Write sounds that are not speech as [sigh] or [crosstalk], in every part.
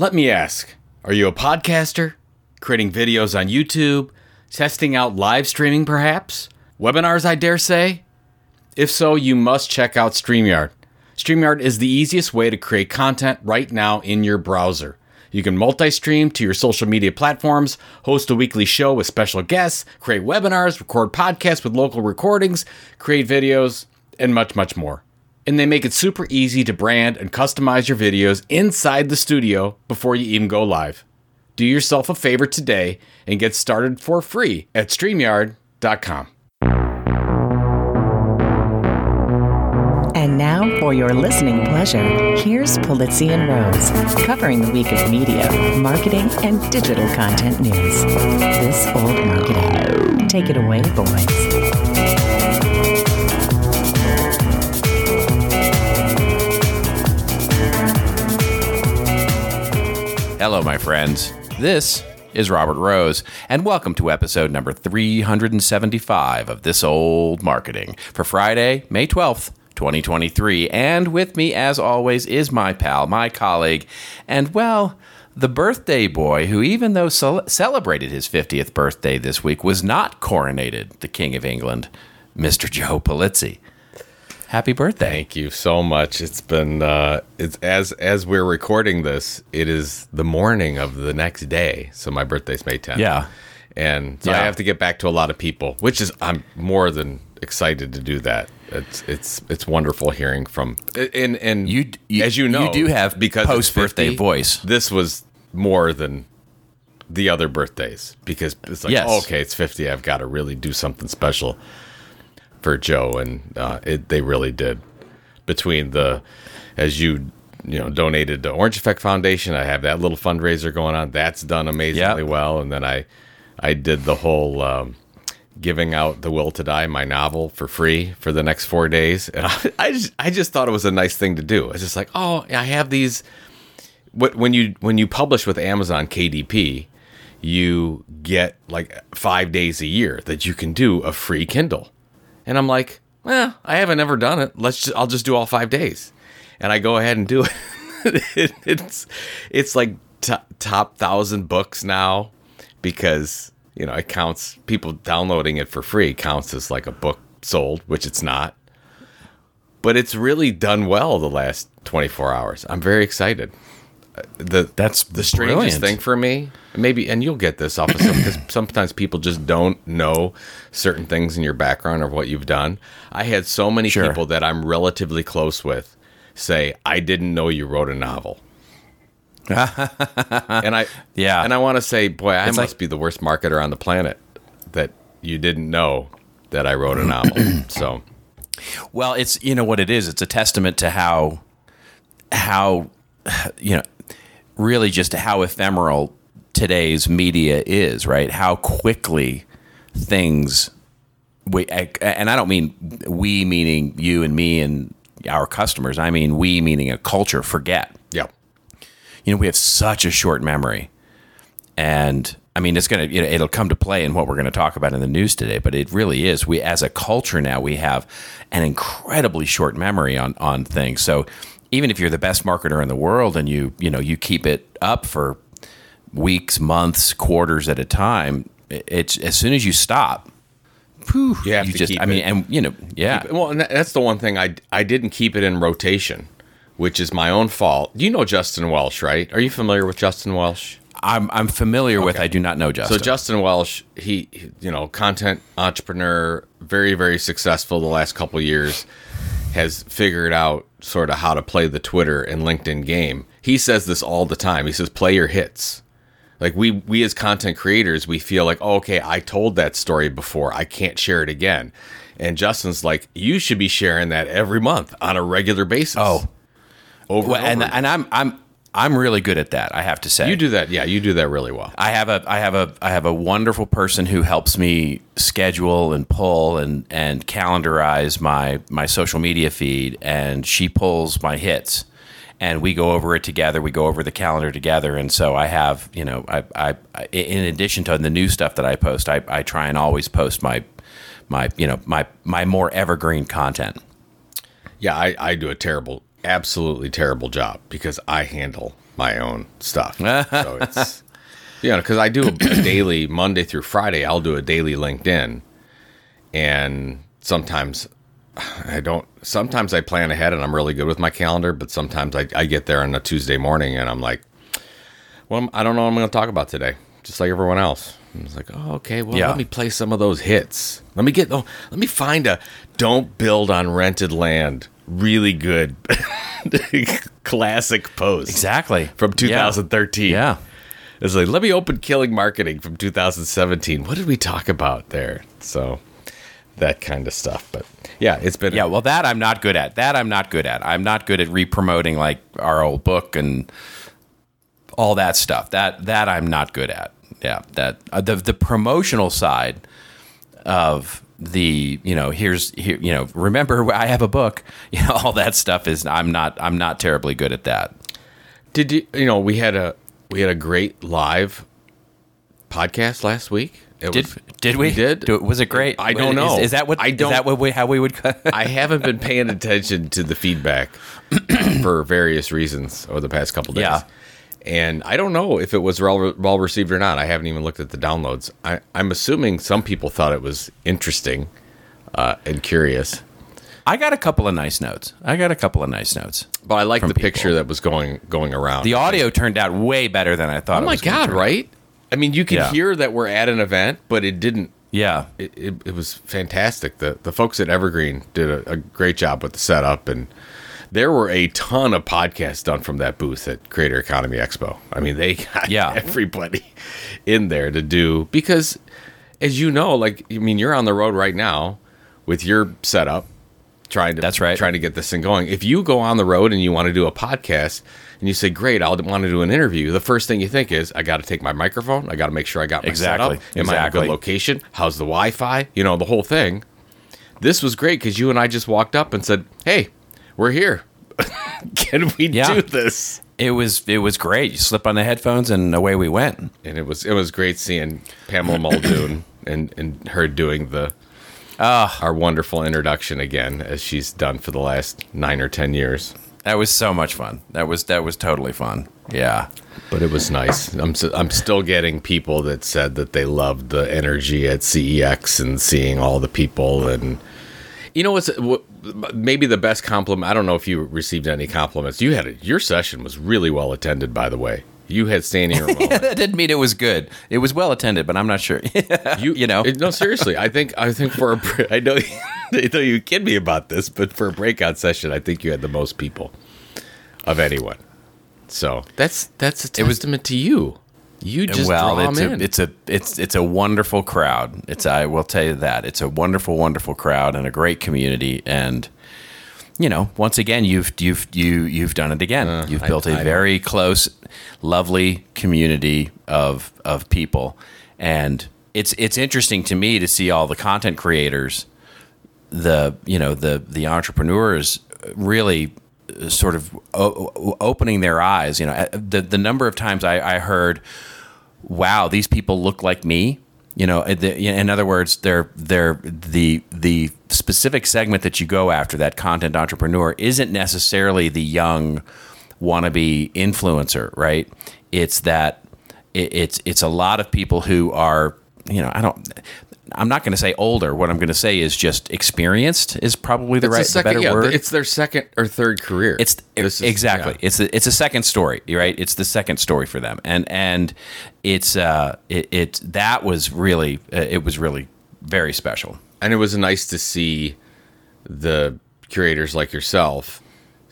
Let me ask Are you a podcaster? Creating videos on YouTube? Testing out live streaming, perhaps? Webinars, I dare say? If so, you must check out StreamYard. StreamYard is the easiest way to create content right now in your browser. You can multi stream to your social media platforms, host a weekly show with special guests, create webinars, record podcasts with local recordings, create videos, and much, much more. And they make it super easy to brand and customize your videos inside the studio before you even go live. Do yourself a favor today and get started for free at StreamYard.com. And now, for your listening pleasure, here's Pulizzi and Rose, covering the week of media, marketing, and digital content news. This old marketing. Take it away, boys. Hello, my friends. This is Robert Rose, and welcome to episode number 375 of This Old Marketing for Friday, May 12th, 2023. And with me, as always, is my pal, my colleague, and well, the birthday boy who, even though cel- celebrated his 50th birthday this week, was not coronated the King of England, Mr. Joe Pulizzi. Happy birthday. Thank you so much. It's been uh, it's as as we're recording this, it is the morning of the next day. So my birthday's May 10th. Yeah. And so I have to get back to a lot of people, which is I'm more than excited to do that. It's it's it's wonderful hearing from and and You- you- as you know you do have because it's post-birthday voice. This was more than the other birthdays because it's like Yes. oh, okay, it's 50. I've got to really do something special for Joe, and uh, it, they really did. Between the, as you you know, donated to Orange Effect Foundation, I have that little fundraiser going on. That's done amazingly Yep. well, and then I, I did the whole um, giving out the Will to Die, my novel, for free for the next four days, and I, I just I just thought it was a nice thing to do. I was just like, oh, I have these. What when you when you publish with Amazon KDP, you get like five days a year that you can do a free Kindle. And I'm like, well, I haven't ever done it. Let's just, I'll just do all five days. And I go ahead and do it. [laughs] it's, it's like t- top thousand books now because, you know, it counts people downloading it for free counts as like a book sold, which it's not. But it's really done well the last 24 hours. I'm very excited. The That's the strangest brilliant. thing for me, maybe, and you'll get this off of some because sometimes people just don't know certain things in your background or what you've done. I had so many Sure. people that I'm relatively close with say, "I didn't know you wrote a novel," [laughs] and I, Yeah. and I want to say, boy, I It's must like- be the worst marketer on the planet that you didn't know that I wrote a novel. [clears throat] so, Well, it's you know what it is. It's a testament to how how you know really just how ephemeral today's media is, right? How quickly things we and I don't mean we meaning you and me and our customers. I mean we meaning a culture forget. yeah, You know, we have such a short memory. And I mean, it's going to, you know, it'll come to play in what we're going to talk about in the news today, but it really is. We, as a culture now, we have an incredibly short memory on, on things. So even if you're the best marketer in the world and you, you know, you keep it up for weeks, months, quarters at a time, it's as soon as you stop, whew, You have to just, keep I mean, it- and you know, yeah. Well, and that's the one thing I I didn't keep it in rotation, which is my own fault. You know Justin Welsh, right? Are you familiar with Justin Welsh? I'm, I'm familiar with, I do not know Justin. So Justin Welsh, he, he- you know, content entrepreneur, very very successful the last couple of years, has figured out sort of how to play the Twitter and LinkedIn game. He says this all the time. He says play your hits. Like we we as content creators, we feel like, oh, okay, I told that story before. I can't share it again. And Justin's like, you should be sharing that every month on a regular basis. Oh. over Well, and, and, over. and I'm, I'm, I'm really good at that. I have to say. you do that, yeah, you do that really well. I have a I have a I have a wonderful person who helps me schedule and pull and and calendarize my my social media feed and she pulls my hits and we go over it together we go over the calendar together and so I have you know I I I- in addition to the new stuff that I post I I try and always post my my you know my my more evergreen content. Yeah, I, I do a terrible absolutely terrible job because I handle my own stuff. so it's [laughs] you know because I do a, a [clears throat] daily Monday through Friday. I'll do a daily LinkedIn, and sometimes I don't. Sometimes I plan ahead and I'm really good with my calendar, but sometimes I, I get there on a Tuesday morning and I'm like, well, I don't know what I'm going to talk about today, just like everyone else. I was like, oh, okay, well, Yeah. let me play some of those hits. Let me get, oh, let me find a don't build on rented land. Really good [laughs] classic post. Exactly. From Yeah. 2013. Yeah. It's like, let me open Killing Marketing from 2017. What did we talk about there? So that kind of stuff. But yeah, it's been Yeah, well, that I'm not good at. That I'm not good at. I'm not good at re-promoting like our old book and all that stuff. That that I'm not good at. Yeah, that uh, the the promotional side of the you know here's here you know remember I have a book. [laughs] You know all that stuff is I'm not I'm not terribly good at that. Did you you know we had a we had a great live podcast last week? It Did was- did we? did. Do- was it great? I don't know. Is, is that what I don't- that what we, how we would? [laughs] I haven't been paying attention to the feedback [clears throat] for various reasons over the past couple days. Yeah. And I don't know if it was well, well received or not. I haven't even looked at the downloads. I, I'm assuming some people thought it was interesting uh, and curious. I got a couple of nice notes. I got a couple of nice notes. But I like the people. picture that was going going around. The audio turned out way better than I thought. oh it my was god! Right? I mean, you can Yeah. hear that we're at an event, but it didn't Yeah. it, it, it was fantastic. The the folks at Evergreen did a, a great job with the setup, and there were a ton of podcasts done from that booth at Creator Economy Expo. I mean, they got Yeah. [laughs] everybody in there to do because, as you know, like I mean, you're on the road right now with your setup, trying to That's right. trying to get this thing going. If you go on the road and you want to do a podcast. And you say, "Great, I want to do an interview." The first thing you think is, "I got to take my microphone. I got to make sure I got my Exactly. setup. Am I in a good location? How's the Wi-Fi? You know, the whole thing." This was great because you and I just walked up and said, "Hey, we're here. [laughs] Can we Yeah. do this?" It was it was great. You slip on the headphones and away we went. And it was it was great seeing Pamela [clears throat] Muldoon and and her doing the Ah. our wonderful introduction again as she's done for the last nine or ten years. That was so much fun. That was that was totally fun. Yeah. But it was nice. I'm I'm still getting people that said that they loved the energy at CEX and seeing all the people and you know what's what, maybe the best compliment. I don't know if you received any compliments. You had a, your session was really well attended, by the way. You had standing room. only. [laughs] that didn't mean it was good. It was well attended, but I'm not sure. [laughs] You You know? no seriously. I think I think for a [laughs] I know I know you kid me about this, but for a breakout session, I think you had the most people of anyone. So that's that's a It was- testament to you. You just well, draw it's them a in. it's a it's it's a wonderful crowd. It's I will tell you that it's a wonderful wonderful crowd and a great community. And you know, once again, you've you've you you've done it again. you've Uh, I- built a I very close, lovely community of of people, and it's it's interesting to me to see all the content creators, the you know the the entrepreneurs really sort of o- opening their eyes. You know, uh, the the number of times I, I heard, "Wow, these people look like me." You know, uh, in other words, they're they're the the specific segment that you go after that content entrepreneur isn't necessarily the young wannabe influencer, right? It's that it, it's it's a lot of people who are you know I don't. I'm not going to say older. What I'm going to say is just experienced is probably the It's right second, the better yeah, word. It's their second or third career. It's is- exactly. yeah. It's a, it's a second story, right? It's the second story for them, and and it's uh it, it that was really uh, it was really very special. and it was nice to see the curators like yourself,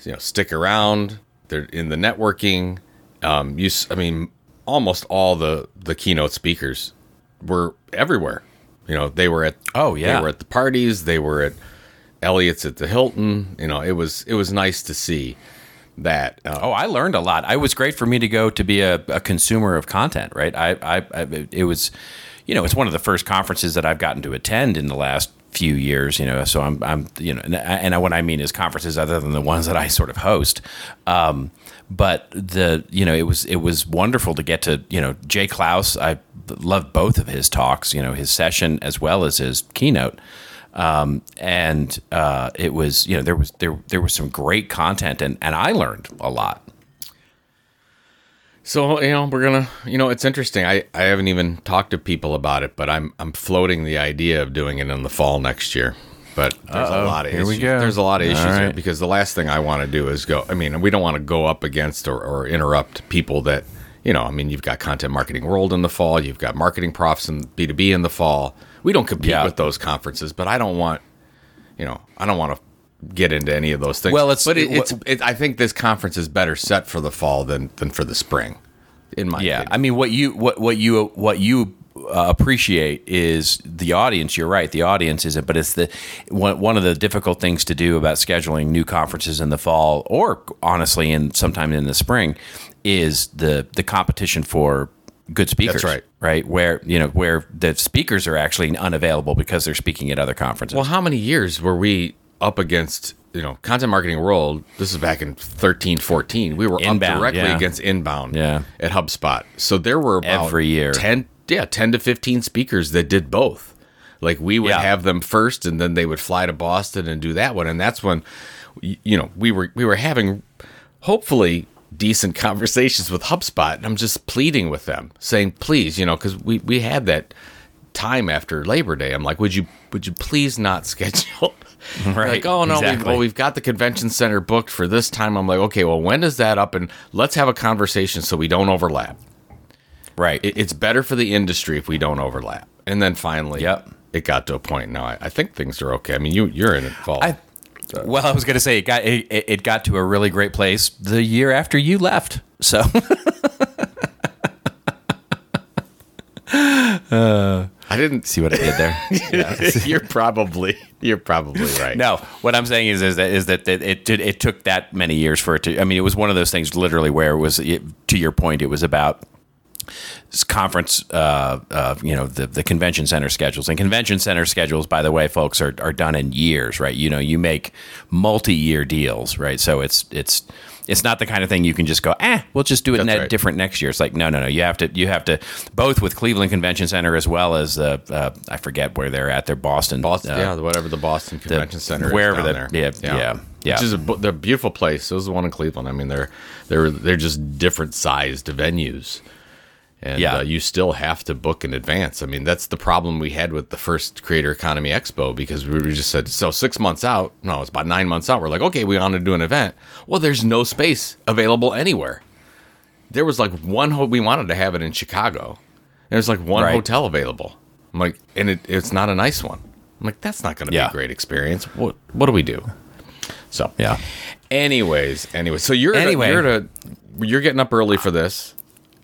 you know, stick around. They're in the networking. Um, you, I mean, almost all the the keynote speakers were everywhere. You know, they were at Oh, yeah. they were at the parties. They were at Elliot's at the Hilton. You know, it was it was nice to see that. Uh, Oh, I learned a lot. It was great for me to go to be a, a consumer of content, right? I, I, I, it was, you know, it's one of the first conferences that I've gotten to attend in the last few years. You know, so I'm, I'm, you know, and, and what I mean is conferences other than the ones that I sort of host. Um, but the, you know, it was, it was wonderful to get to, you know, Jay Clouse. I loved both of his talks. You know, his session as well as his keynote um, and uh, it was you know there was there there was some great content, and and I learned a lot. So you know we're gonna you know it's interesting. I, I haven't even talked to people about it, but I'm I'm floating the idea of doing it in the fall next year. But there's a lot of Here issues. we go. There's a lot of issues here because the last thing I want to do is go. I mean, we don't want to go up against or, or interrupt people that you know. I mean, you've got content marketing world in the fall. You've got marketing profs and B two B in the fall. We don't compete Yeah. with those conferences, but I don't want you know I don't want to get into any of those things. Well, it's- but it, it- it's it, I think this conference is better set for the fall than than for the spring. In my Yeah, opinion. I mean, what you what what you what you uh, appreciate is the audience. You're right, the audience isn't, but it's the one one of the difficult things to do about scheduling new conferences in the fall, or honestly, in sometime in the spring, is the the competition for good speakers. right. right where you know where the speakers are actually unavailable because they're speaking at other conferences. Well, how many years were we up against, you know, Content Marketing World? This is back in 13, 14. We were Inbound, up directly yeah. against Inbound Yeah. at HubSpot. So there were about Every year. 10, yeah, 10 to 15 speakers that did both. Like we would Yeah. have them first and then they would fly to Boston and do that one. And that's when, you know, we were, we were having hopefully decent [laughs] conversations with HubSpot. And I'm just pleading with them saying, please, you know, cause we, we had that time after Labor Day. I'm like, would you, would you please not [laughs] schedule? Right, Like, oh no, exactly. well, we've got the convention center booked for this time. I'm like, okay, well, when does that up? And let's have a conversation so we don't overlap. Right? It, it's better for the industry if we don't overlap. And then finally, Yep. it got to a point. Now I, I think things are okay. I mean, you you're in it fall. I, well, I was going to say it got it, it got to a really great place the year after you left. So [laughs] I didn't see what I did there. [laughs] [laughs] you're probably you're probably right. No, what I'm saying is is that is that it it, did, it took that many years for it to. I mean, it was one of those things literally where it was it, to your point. It was about conference, uh, uh, you know, the the convention center schedules and convention center schedules. By the way, folks are are done in years, right? You know, you make multi year deals, right? So it's it's. It's not the kind of thing you can just go, eh, we'll just do it net right. different next year. It's like, no, no, no. You have to, you have to, both with Cleveland Convention Center as well as, uh, uh, I forget where they're at. They're Boston. Boston, uh, yeah, whatever the Boston Convention Center, wherever the- there. yeah, yeah, yeah. Which is a they're beautiful place. It was the one in Cleveland. I mean, they're they're they're just different sized venues, and Yeah. uh, you still have to book in advance. I mean, that's the problem we had with the first Creator Economy Expo because we just said so six months out. No, it's about nine months out. We're like, okay, we want to do an event. Well, there's no space available anywhere. There was like one ho- we wanted to have it in Chicago. And there's like one Right. hotel available. I'm like, and it, it's not a nice one. I'm like, that's not going to be a great experience. What what do we do? So Yeah. Anyways, anyway, so you're Anyway. a, you're a, you're getting up early for this.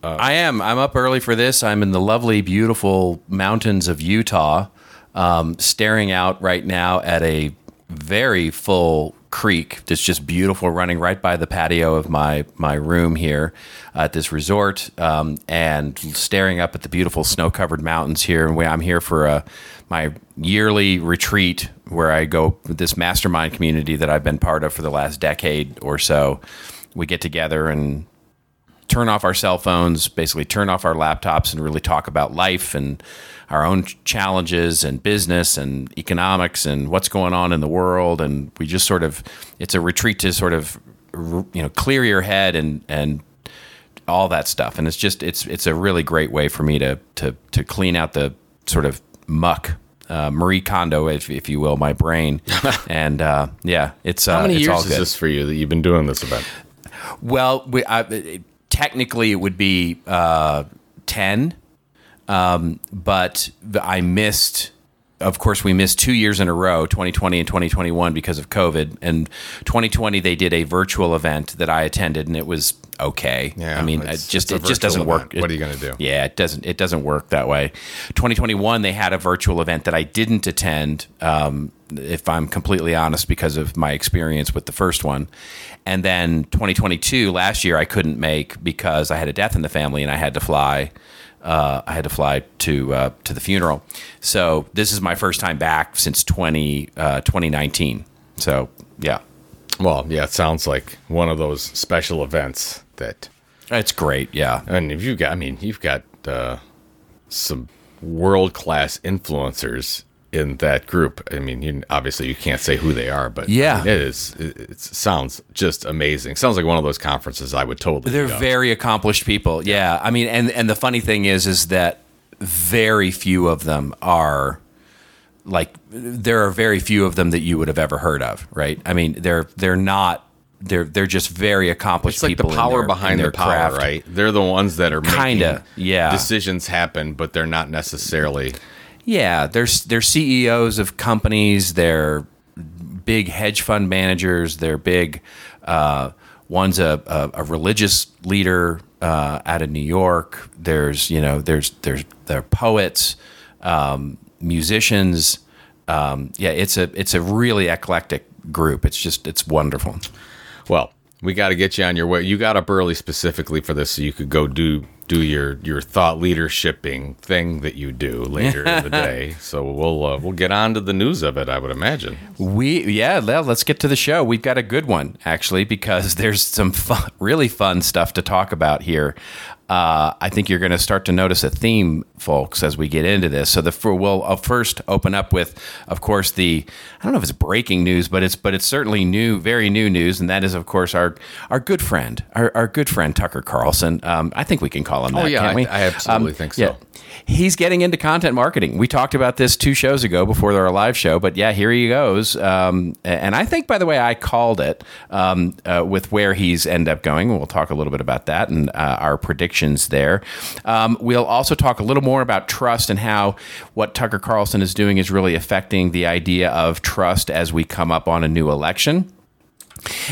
I am. I'm up early for this. I'm in the lovely, beautiful mountains of Utah, um, staring out right now at a very full creek that's just beautiful, running right by the patio of my my room here at this resort, um, and staring up at the beautiful snow-covered mountains here. And I'm here for a my yearly retreat where I go with this mastermind community that I've been part of for the last decade or so. We get together and turn off our cell phones, basically turn off our laptops and really talk about life and our own challenges and business and economics and what's going on in the world. And we just sort of, it's a retreat to sort of, you know, clear your head and, and, all that stuff and it's just it's it's a really great way for me to to to clean out the sort of muck uh, Marie Kondo, if, if you will, my brain, [laughs] and uh, yeah, it's uh, How many it's all years is this for you that you've been doing this event? Well, we, I, technically it would be uh, 10, um, but I missed. Of course, we missed two years in a row, 2020 and 2021, because of COVID. And 2020, they did a virtual event that I attended, and it was okay. Yeah, I mean, it just it just doesn't work. event. What are you gonna do? Yeah, it doesn't it doesn't work that way. 2021, they had a virtual event that I didn't attend. Um, if I'm completely honest, because of my experience with the first one, and then 2022 last year I couldn't make because I had a death in the family and I had to fly. Uh, I had to fly to uh, to the funeral. So this is my first time back since 20 uh, 2019. So yeah, Well, yeah, it sounds like one of those special events that, it's great. Yeah, and if you got, I mean, you've got uh, some world class influencers in that group. I mean, you, obviously you can't say who they are, but Yeah. I mean, it is. It, it sounds just amazing. Sounds like one of those conferences I would totally. They're go. very accomplished people. Yeah. I mean, and and the funny thing is, is that very few of them are like there are very few of them that you would have ever heard of, right? I mean, they're they're not they're they're just very accomplished It's like the power their- behind in the their power, craft. right? They're the ones that are making Kinda, yeah. decisions happen, but they're not necessarily. Yeah, they're they're CEOs of companies. They're big hedge fund managers. They're big. Uh, one's a, a, a religious leader uh, out of New York. There's you know there's there's there are poets, um, musicians. Um, yeah, it's a it's a really eclectic group. It's just it's wonderful. Well, we got to get you on your way. You got up early specifically for this, so you could go do do your your thought leadershiping thing that you do later in the day. [laughs] So we'll uh, we'll get on to the news of it. I would imagine. We yeah, well, let's get to the show. We've got a good one actually because there's some fun, really fun stuff to talk about here. Uh, I think you're going to start to notice a theme, folks, as we get into this. So the we'll uh, first open up with, of course, the I don't know if it's breaking news, but it's but it's certainly new, very new news, and that is, of course, our our good friend, our, our good friend Tucker Carlson. Um, I think we can call him that. Oh, yeah, can't I- we? I absolutely Um, think so. He's getting into content marketing. We talked about this two shows ago before our live show, but yeah, here he goes. Um, and I think, by the way, I called it um, uh, with where he's end up going. We'll talk a little bit about that and uh, our there. Um, we'll also talk a little more about trust and how what Tucker Carlson is doing is really affecting the idea of trust as we come up on a new election.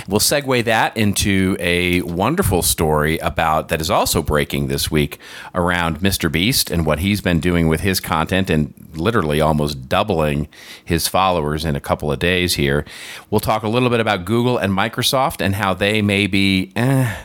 We'll segue that into a wonderful story about that is also breaking this week around Mr. Beast and what he's been doing with his content and literally almost doubling his followers in a couple of days here. We'll talk a little bit about Google and Microsoft and how they may be. Eh,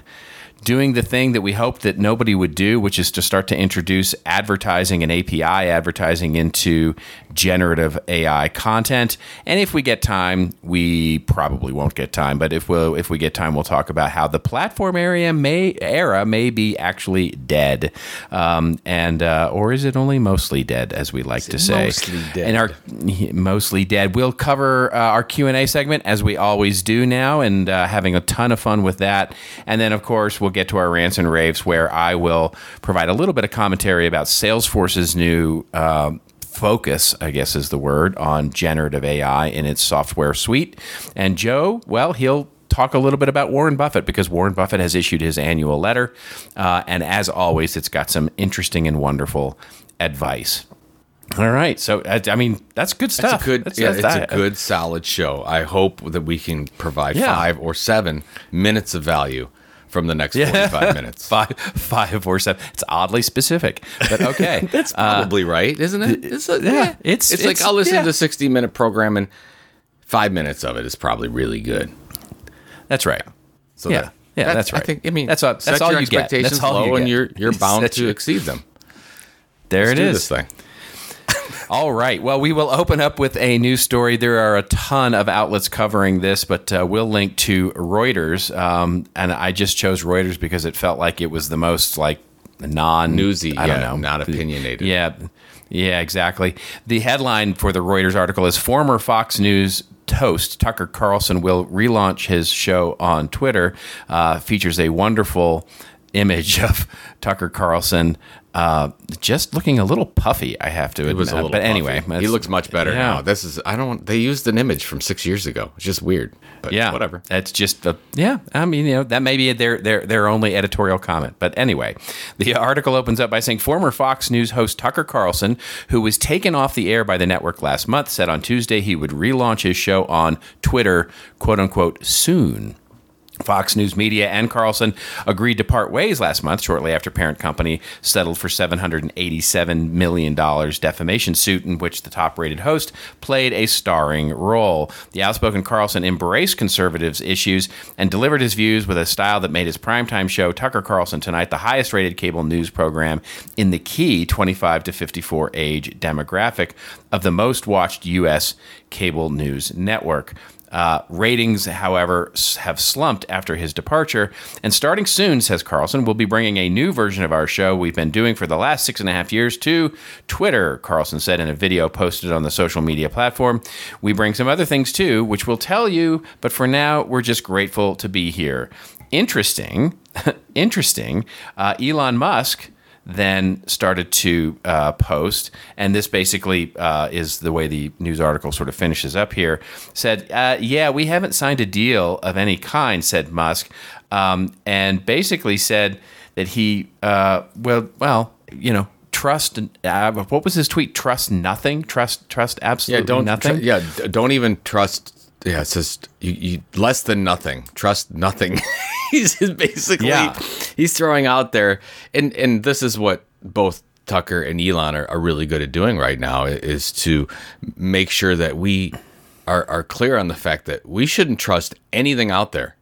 doing the thing that we hoped that nobody would do, which is to start to introduce advertising and API advertising into generative AI content. And if we get time, we probably won't get time, but if we will if we get time, we'll talk about how the platform area may era may be actually dead, um, and uh, or is it only mostly dead, as we like to say, mostly dead? And our mostly dead. We'll cover uh, our Q and A segment as we always do now, and uh, having a ton of fun with that. And then, of course, we'll get to our rants and raves, where I will provide a little bit of commentary about Salesforce's new. Um, Focus, I guess, is the word on generative AI in its software suite. And Joe, well, he'll talk a little bit about Warren Buffett because Warren Buffett has issued his annual letter. Uh, and as always, it's got some interesting and wonderful advice. All right. So, I, I mean, that's good stuff. It's a good, That's- yeah, that's it's that. a good, solid show. I hope that we can provide Yeah. five or seven minutes of value from the next forty-five minutes. [laughs] Five, five or seven. It's oddly specific, but okay. [laughs] That's uh, probably right, isn't it? It's a, yeah, it's- it's, it's- like I'll listen yeah. to a sixty-minute program and five minutes of it is probably really good. that's right. So Yeah. that- Yeah, that's right. I think. I mean, That's all- that's all your you get. expectations That's all you low, and get. you're you're [laughs] bound to your- exceed them. There Let's it is. this thing. All right. Well, we will open up with a news story. There are a ton of outlets covering this, but uh, we'll link to Reuters. Um, and I just chose Reuters because it felt like it was the most like non Newsy, I don't know, not opinionated. Yeah, yeah, exactly. The headline for the Reuters article is former Fox News host Tucker Carlson will relaunch his show on Twitter. Uh, features a wonderful image [laughs] of Tucker Carlson. Uh, just looking a little puffy, I have to admit. It was a little. but anyway, he looks much better yeah. now. This is. I don't. They used an image from six years ago. It's just weird. But yeah, whatever. That's just a, yeah. I mean, you know, that may be their their their only editorial comment. But anyway, the [laughs] article opens up by saying former Fox News host Tucker Carlson, who was taken off the air by the network last month, said on Tuesday he would relaunch his show on Twitter, quote unquote, soon. Fox News Media and Carlson agreed to part ways last month, shortly after parent company settled for $787 million defamation suit in which the top rated host played a starring role. The outspoken Carlson embraced conservatives' issues and delivered his views with a style that made his primetime show, Tucker Carlson Tonight, the highest rated cable news program in the key 25 to 54 age demographic of the most watched U.S. cable news network. Uh, ratings, however, have slumped after his departure. And starting soon, says Carlson, we'll be bringing a new version of our show we've been doing for the last six and a half years to Twitter, Carlson said in a video posted on the social media platform. We bring some other things too, which we'll tell you, but for now, we're just grateful to be here. Interesting, [laughs] interesting. Uh, Elon Musk then started to uh, post, and this basically uh, is the way the news article sort of finishes up here. Said, uh, "Yeah, we haven't signed a deal of any kind," said Musk, um, and basically said that he, uh, well, well, you know. Trust. Uh, what was his tweet? Trust nothing. Trust. Trust absolutely yeah, don't nothing. tr- yeah, don't even trust. Yeah, it's just you, you less than nothing. Trust nothing. [laughs] he's basically Yeah. he's throwing out there, and and this is what both Tucker and Elon are, are really good at doing right now is to make sure that we are are clear on the fact that we shouldn't trust anything out there.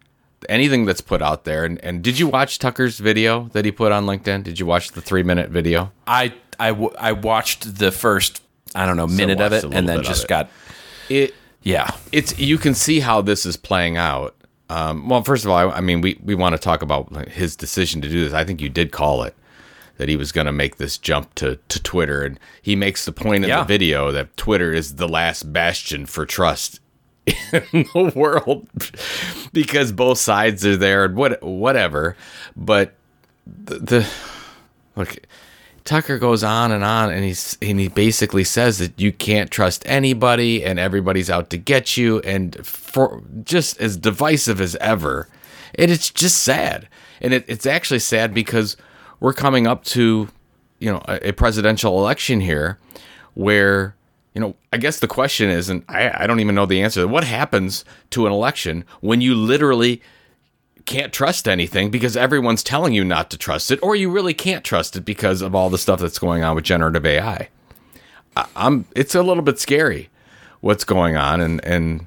Anything that's put out there, and, and did you watch Tucker's video that he put on LinkedIn? Did you watch the three minute video? I I, w- I watched the first I don't know minute of it and then just it. got It yeah it's you can see how this is playing out. Um, well, first of all, I, I mean, we, we want to talk about his decision to do this. I think you did call it that he was going to make this jump to, to Twitter, and he makes the point in Yeah. the video that Twitter is the last bastion for trust [laughs] in the world because both sides are there and what whatever. But the, the look. Tucker goes on and on, and he's and he basically says that you can't trust anybody, and everybody's out to get you, and for just as divisive as ever. And it's just sad, and it, it's actually sad because we're coming up to, you know, a, a presidential election here, where you know, I guess the question is, and I, I don't even know the answer. What happens to an election when you literally can't trust anything because everyone's telling you not to trust it, or you really can't trust it because of all the stuff that's going on with generative AI. I, I'm. It's a little bit scary what's going on, and and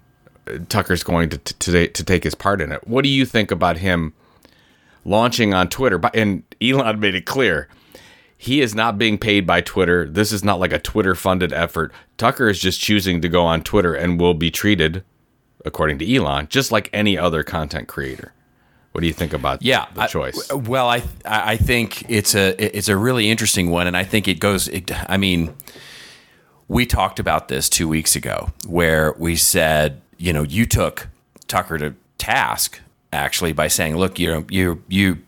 Tucker's going to to to take his part in it. What do you think about him launching on Twitter? And Elon made it clear he is not being paid by Twitter. This is not like a Twitter funded effort. Tucker is just choosing to go on Twitter and will be treated, according to Elon, just like any other content creator. What do you think about yeah the I- choice? well, I I think it's a it's a really interesting one, and I think it goes. It, I mean, we talked about this two weeks ago, where we said, you know, you took Tucker to task actually by saying, look, you know, you you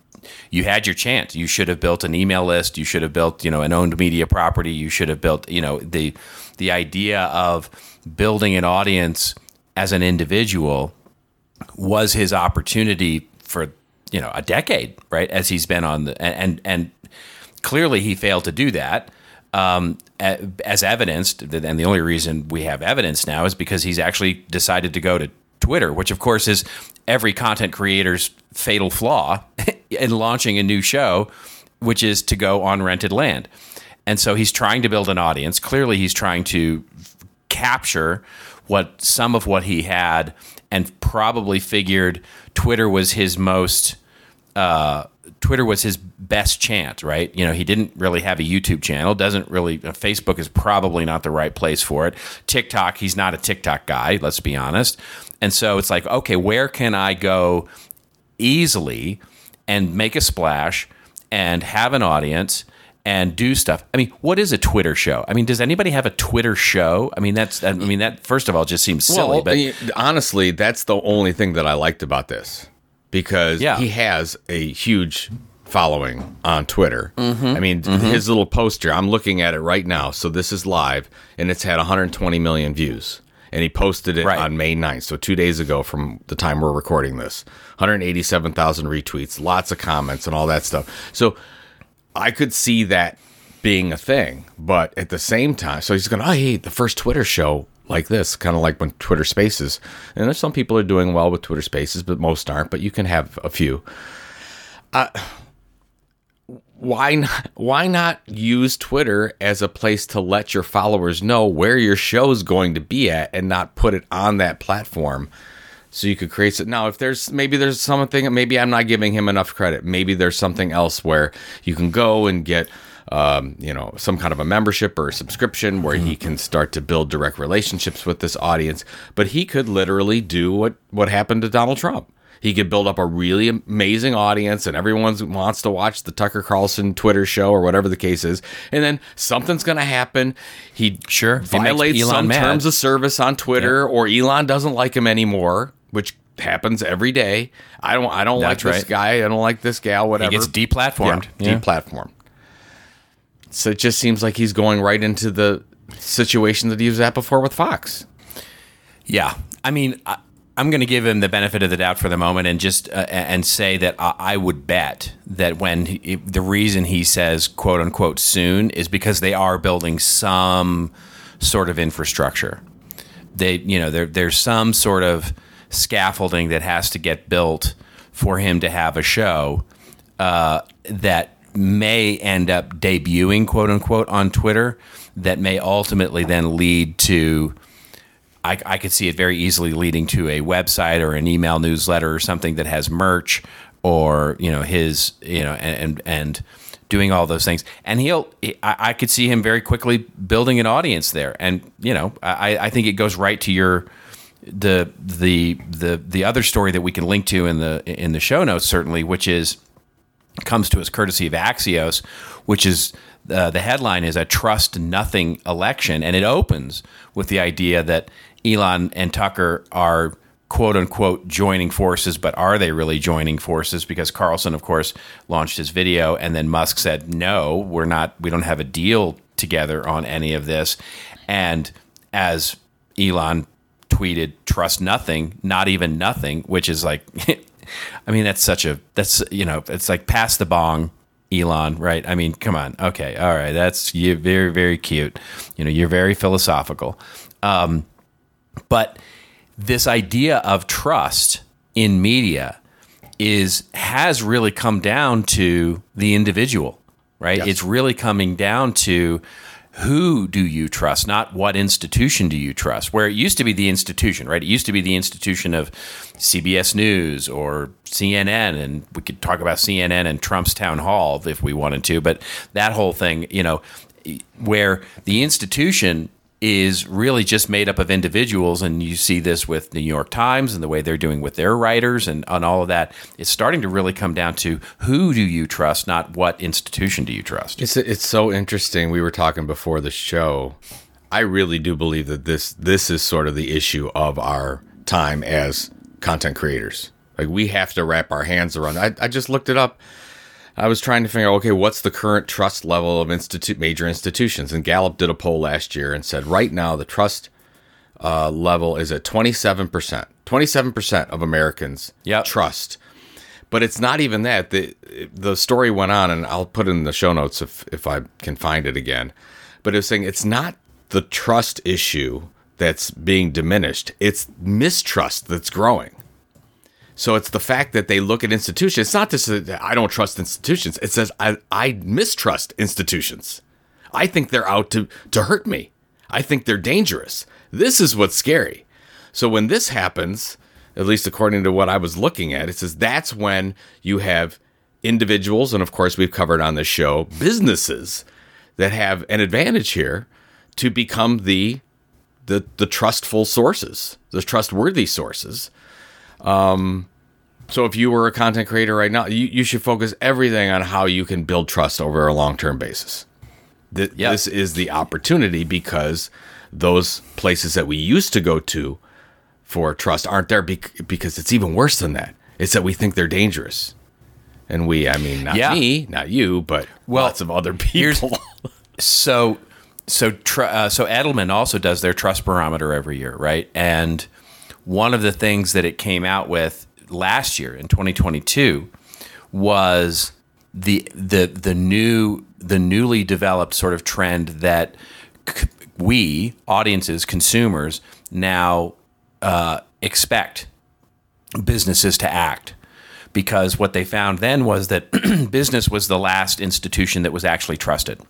you had your chance. You should have built an email list. You should have built, you know, an owned media property. You should have built, you know, the the idea of building an audience as an individual was his opportunity for you know a decade, right? As he's been on the and and, and clearly he failed to do that. Um, as evidenced, and the only reason we have evidence now is because he's actually decided to go to Twitter, which of course is every content creator's fatal flaw [laughs] in launching a new show, which is to go on rented land. And so he's trying to build an audience. Clearly, he's trying to capture what some of what he had and probably figured Twitter was his most uh, Twitter was his best chance, right? You know, he didn't really have a YouTube channel, doesn't really uh, Facebook is probably not the right place for it. TikTok, he's not a TikTok guy, let's be honest. And so it's like, okay, where can I go easily and make a splash and have an audience and do stuff. I mean, what is a Twitter show? I mean, does anybody have a Twitter show? I mean, that's I mean that first of all just seems silly, well, but honestly, that's the only thing that I liked about this because Yeah. he has a huge following on Twitter. Mm-hmm. I mean, his little poster, I'm looking at it right now. So this is live, and it's had 120 million views. And he posted it Right. on May 9th, so two days ago from the time we're recording this. 187,000 retweets, lots of comments, and all that stuff. So I could see that being a thing, but at the same time, so he's going, oh, hey, the first Twitter show like this, kind of like when Twitter Spaces, and there's some people are doing well with Twitter Spaces, but most aren't. But you can have a few. Uh, why not? Why not use Twitter as a place to let your followers know where your show is going to be at, and not put it on that platform? So you could create it now if there's maybe there's something maybe i'm not giving him enough credit maybe there's something else where you can go and get um, you know, some kind of a membership or a subscription where he can start to build direct relationships with this audience. But he could literally do what what happened to Donald Trump. He could build up a really amazing audience, and everyone wants to watch the Tucker Carlson Twitter show or whatever the case is. And then something's going to happen. He Sure. Violates some mad. terms of service on Twitter, or Elon doesn't like him anymore, which happens every day. I don't. I don't That's like this right. guy. I don't like this gal. Whatever. He gets deplatformed. Yeah, deplatformed. So it just seems like he's going right into the situation that he was at before with Fox. Yeah, I mean, I, I'm going to give him the benefit of the doubt for the moment, and just uh, and say that I, I would bet that when he, the reason he says "quote unquote" soon is because they are building some sort of infrastructure. They, you know, there there's some sort of scaffolding that has to get built for him to have a show uh, that may end up debuting "quote unquote" on Twitter. That may ultimately then lead to I, I could see it very easily leading to a website or an email newsletter or something that has merch or you know his you know and and, doing all those things and he'll I, I could see him very quickly building an audience there and you know I, I think it goes right to your the the the the other story that we can link to in the in the show notes certainly which is comes to us courtesy of Axios, which is uh, the headline is a trust nothing election, and it opens with the idea that Elon and Tucker are quote unquote joining forces, but are they really joining forces? Because Carlson, of course, launched his video, and then Musk said, "No, we're not. We don't have a deal together on any of this." And as Elon tweeted, "Trust nothing, not even nothing," which is like. [laughs] I mean, that's such a that's you know, it's like pass the bong, Elon, right? I mean, come on, okay, all right, that's you very very cute. You know, you're very philosophical, um, but this idea of trust in media is has really come down to the individual, right? Yes. It's really coming down to who do you trust, not what institution do you trust. Where it used to be the institution, right? It used to be the institution of CBS News or CNN, and we could talk about CNN and Trump's town hall if we wanted to, but that whole thing, you know, where the institution is really just made up of individuals and you see this with New York Times and the way they're doing with their writers and on all of that it's starting to really come down to who do you trust not what institution do you trust It's it's so interesting. We were talking before the show. I really do believe that this this is sort of the issue of our time as content creators. Like we have to wrap our hands around. I, I just looked it up. I was trying to figure out okay, what's the current trust level of institute major institutions? And Gallup did a poll last year and said right now the trust uh, level is at twenty seven percent. Twenty seven percent of Americans Yep. trust but it's not even that. the The story went on, and I'll put it in the show notes if if I can find it again. But it was saying it's not the trust issue that's being diminished; it's mistrust that's growing. So it's the fact that they look at institutions. It's not just that I don't trust institutions. It says I I mistrust institutions. I think they're out to to hurt me. I think they're dangerous. This is what's scary. So when this happens, at least according to what I was looking at, it says that's when you have individuals, and of course we've covered on this show, businesses that have an advantage here to become the the the trustful sources, the trustworthy sources. Um, so if you were a content creator right now, you, you should focus everything on how you can build trust over a long term basis. Th- Yep. This is the opportunity because those places that we used to go to for trust aren't there bec- because it's even worse than that. It's that we think they're dangerous. And we, I mean, not Yeah. me, not you, but Well, lots of other people. [laughs] So, so tr- uh, so Edelman also does their trust barometer every year, right? And one of the things that it came out with last year in 2022 was the the the new the newly developed sort of trend that c- we audiences consumers now uh, expect businesses to act because what they found then was that [clears throat] business was the last institution that was actually trusted.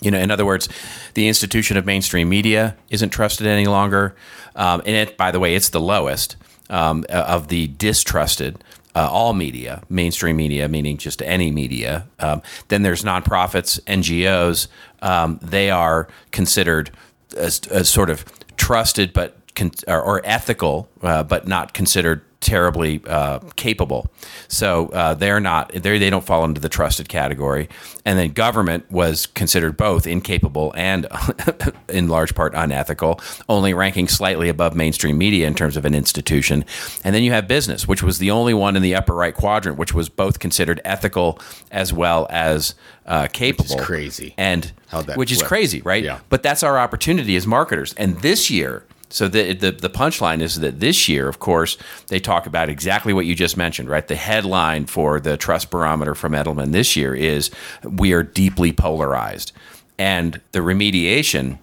You know, in other words, the institution of mainstream media isn't trusted any longer, um, and it, by the way, it's the lowest um, of the distrusted uh, all media, mainstream media, meaning just any media. Um, then there's nonprofits, NGOs. Um, they are considered as, as, sort of trusted, but con- or, or, ethical, uh, but not considered terribly uh, capable. So uh, they're not they they don't fall into the trusted category. And then government was considered both incapable and [laughs] in large part unethical, only ranking slightly above mainstream media in terms of an institution. And then you have business, which was the only one in the upper right quadrant, which was both considered ethical as well as uh, capable. Which is crazy. And which is crazy, right? Yeah. But that's our opportunity as marketers. And this year so the, the, the punchline is that this year, of course, they talk about exactly what you just mentioned, right? The headline for the trust barometer from Edelman this year is we are deeply polarized, and the remediation.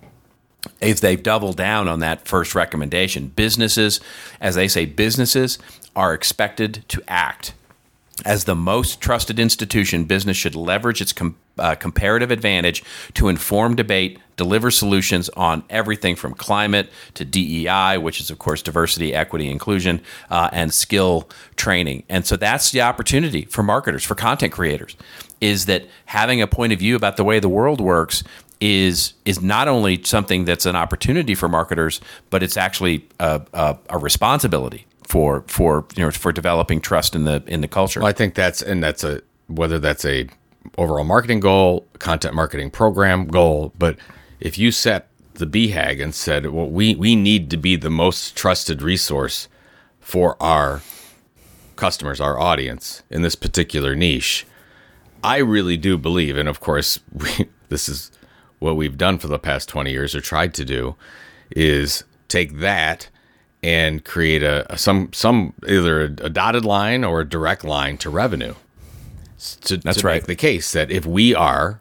If they've doubled down on that first recommendation, businesses, as they say, businesses are expected to act as the most trusted institution, business should leverage its com- uh, comparative advantage to inform debate, deliver solutions on everything from climate to DEI, which is, of course, diversity, equity, inclusion, uh, and skill training. And so that's the opportunity for marketers, for content creators, is that having a point of view about the way the world works is is not only something that's an opportunity for marketers, but it's actually a, a, a responsibility for for you know for developing trust in the in the culture. Well, I think that's and that's a whether that's a overall marketing goal, content marketing program goal, but if you set the BHAG and said, well, we we need to be the most trusted resource for our customers, our audience in this particular niche. I really do believe, and of course, [laughs] we, this is what we've done for the past 20 years or tried to do, is take that and create a, a some some either a, a, dotted line or a direct line to revenue. To, That's to right. The case that if we are,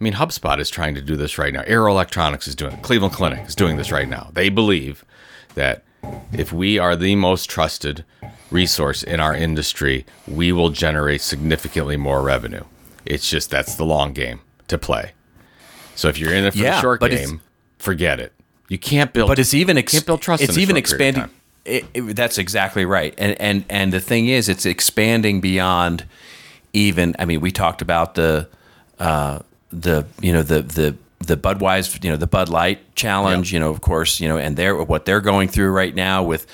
I mean, HubSpot is trying to do this right now. Arrow Electronics is doing it. Cleveland Clinic is doing this right now. They believe that if we are the most trusted resource in our industry, we will generate significantly more revenue. It's just that's the long game to play. So if you're in it for Yeah, the short game, forget it. You can't build. but it's even ex- can't build trust. It's even expanding. It, it- that's exactly right. And and and the thing is, it's expanding beyond even. I mean, we talked about the uh, the you know the the the Budweiser you know the Bud Light challenge. You know, of course, you know, and they're what they're going through right now with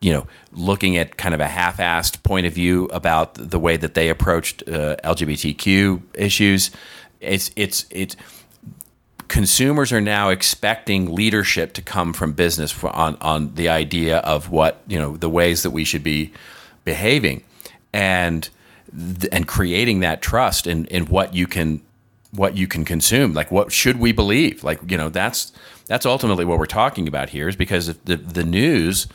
you know looking at kind of a half-assed point of view about the way that they approached uh, LGBTQ issues. It's it's it's consumers are now expecting leadership to come from business on on the idea of what you know the ways that we should be behaving and and creating that trust in in what you can what you can consume. Like what should we believe? Like you know that's that's ultimately what we're talking about here is because the the news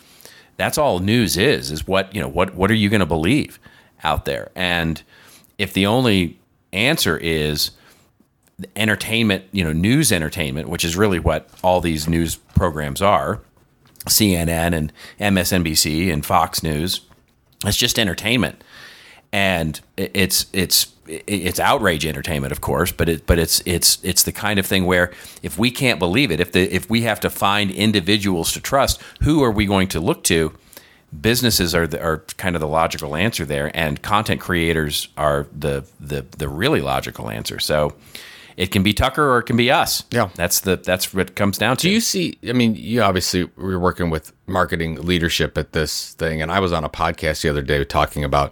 that's all news is is what you know what what are you going to believe out there? And if the only answer is entertainment, you know, news entertainment, which is really what all these news programs are, CNN and MSNBC and Fox News. It's just entertainment, and it's it's it's outrage entertainment, of course, but it but it's it's it's the kind of thing where if we can't believe it, if the if we have to find individuals to trust, who are we going to look to? Businesses are the, are kind of the logical answer there, and content creators are the the the really logical answer. So it can be Tucker or it can be us. Yeah. that's the that's what it comes down to. Do you see? I mean, you obviously we're working with marketing leadership at this thing, and I was on a podcast the other day talking about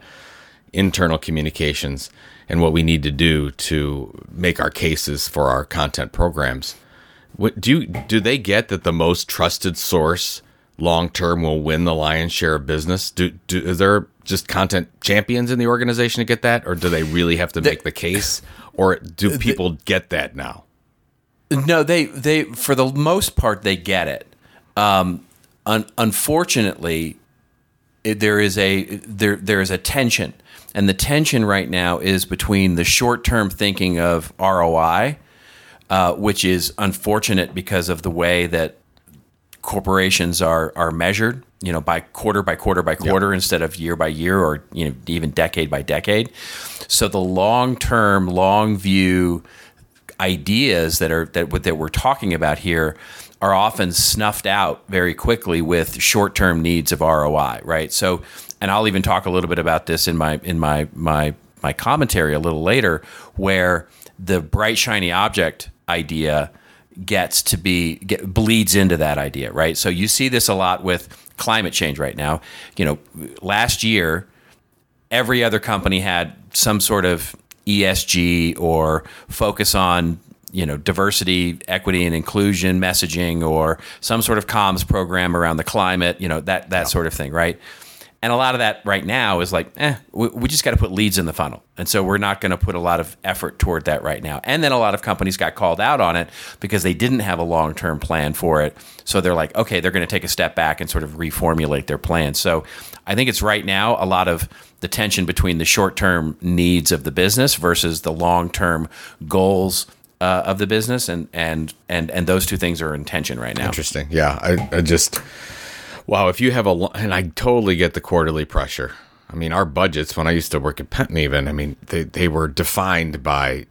internal communications and what we need to do to make our cases for our content programs. What do you, do they get that the most trusted source long term will win the lion's share of business? Do, do is there just content champions in the organization to get that, or do they really have to make the case, or do [laughs] people get that now? No, they they for the most part they get it. Um, un, unfortunately, it, there is a there there is a tension, and the tension right now is between the short term thinking of ROI, uh, which is unfortunate because of the way that corporations are are measured. You know, by quarter by quarter by quarter instead of year by year or you know even decade by decade. So the long term, long view ideas that are that that we're talking about here are often snuffed out very quickly with short-term needs of ROI, right? So and I'll even talk a little bit about this in my in my my my commentary a little later, where the bright shiny object idea gets to be get, bleeds into that idea, right? So you see this a lot with climate change right now. You know, last year every other company had some sort of ESG or focus on you know diversity, equity, and inclusion messaging, or some sort of comms program around the climate, you know that that yeah. sort of thing, right? And a lot of that right now is like, eh, we, we just got to put leads in the funnel. And so we're not going to put a lot of effort toward that right now. And then a lot of companies got called out on it because they didn't have a long term plan for it. So they're like, okay, they're going to take a step back and sort of reformulate their plan. So I think it's right now a lot of the tension between the short term needs of the business versus the long term goals uh, of the business, and and and and those two things are in tension right now. Interesting. Yeah, I, I just wow. If you have a and I totally get the quarterly pressure. I mean, our budgets when I used to work at Penton, even I mean, they they were defined by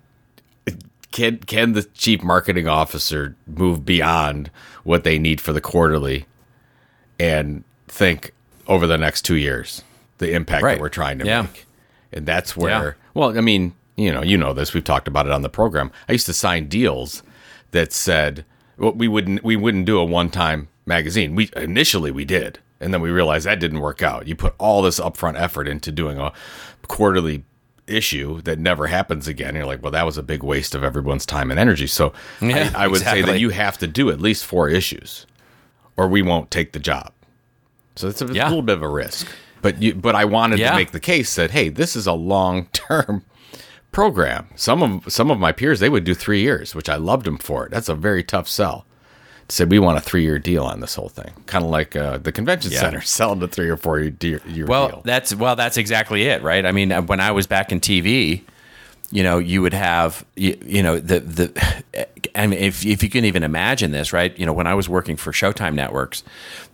can can the chief marketing officer move beyond what they need for the quarterly and think over the next two years the impact right. that we're trying to yeah. make and that's where yeah. well i mean you know, you know this. We've talked about it on the program. I used to sign deals that said well, we wouldn't we wouldn't do a one time magazine. We initially we did, and then we realized that didn't work out. You put all this upfront effort into doing a quarterly issue that never happens again. And you're like, well, that was a big waste of everyone's time and energy. So yeah, I, I, would exactly. say that you have to do at least four issues, or we won't take the job. So it's a, yeah. little bit of a risk. But you, but I wanted yeah. to make the case that hey, this is a long term program. Some of some of my peers they would do three years, which I loved them for it. That's a very tough sell. Said we want a three year deal on this whole thing, kind of like uh, the convention yeah. center [laughs] selling a three or four year, year well, deal. that's well, that's exactly it, right? I mean, uh, when I was back in TV, you know, you would have you, you know the the I mean, if if you can even imagine this, right? You know, when I was working for Showtime Networks,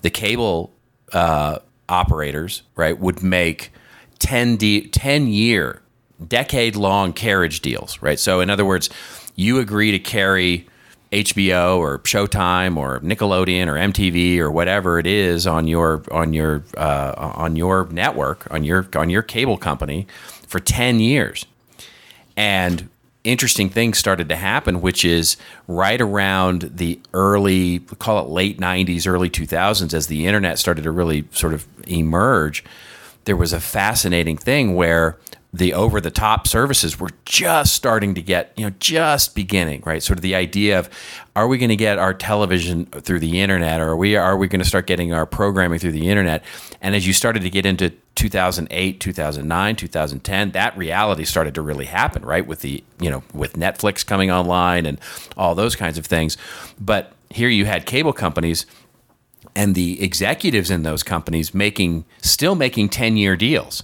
the cable uh, operators, right, would make 10, D, 10 year decade long carriage deals, right? So, in other words, you agree to carry HBO or Showtime or Nickelodeon or MTV or whatever it is on your on your uh, on your network on your on your cable company for ten years, and interesting things started to happen, which is right around the early call it late '90s, early 2000s, as the internet started to really sort of emerge. There was a fascinating thing where the over the top services were just starting to get, you know, just beginning, right? Sort of the idea of are we going to get our television through the internet or are we are we going to start getting our programming through the internet? And as you started to get into 2008, 2009, 2010, that reality started to really happen, right? With the, you know, with Netflix coming online and all those kinds of things. But here you had cable companies and the executives in those companies making still making 10-year deals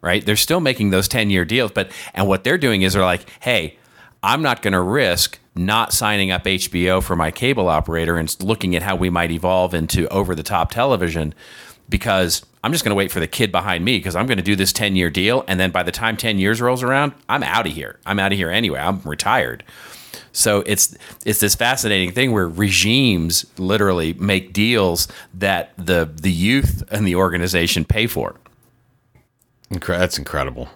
right? They're still making those 10 year deals, but, and what they're doing is they're like, hey, I'm not going to risk not signing up HBO for my cable operator and looking at how we might evolve into over the top television because I'm just going to wait for the kid behind me because I'm going to do this 10 year deal. And then by the time 10 years rolls around, I'm out of here. I'm out of here anyway. I'm retired. So it's it's this fascinating thing where regimes literally make deals that the the youth and the organization pay for. Incre- that's incredible.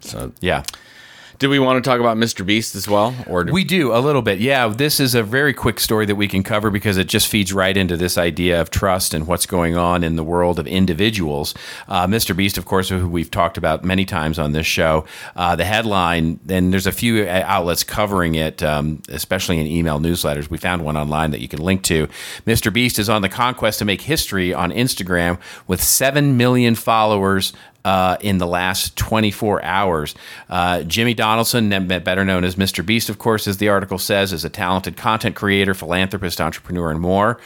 So yeah. Do we want to talk about Mr. Beast as well, or do- we do a little bit? Yeah, this is a very quick story that we can cover because it just feeds right into this idea of trust and what's going on in the world of individuals. Uh, Mr. Beast, of course, who we've talked about many times on this show. Uh, the headline, and there's a few uh, outlets covering it, um, especially in email newsletters. We found one online that you can link to. Mr. Beast is on the conquest to make history on Instagram with seven million followers uh, in the last 24 hours. Uh, Jimmy Donaldson, better known as Mr. Beast, of course, as the article says, is a talented content creator, philanthropist, entrepreneur, and more.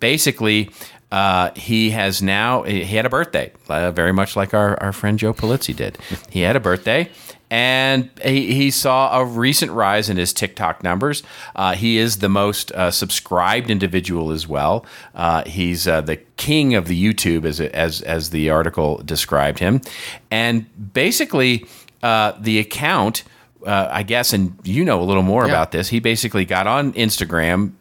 Basically, uh, he has now he had a birthday, uh, very much like our, our friend Joe Pulizzi did. He had a birthday, and he, he, saw a recent rise in his TikTok numbers. Uh, he is the most uh, subscribed individual as well. Uh, he's uh, the king of the YouTube, as, as as the article described him, and basically uh, the account. Uh, I guess, and you know a little more yeah. about this. He basically got on Instagram,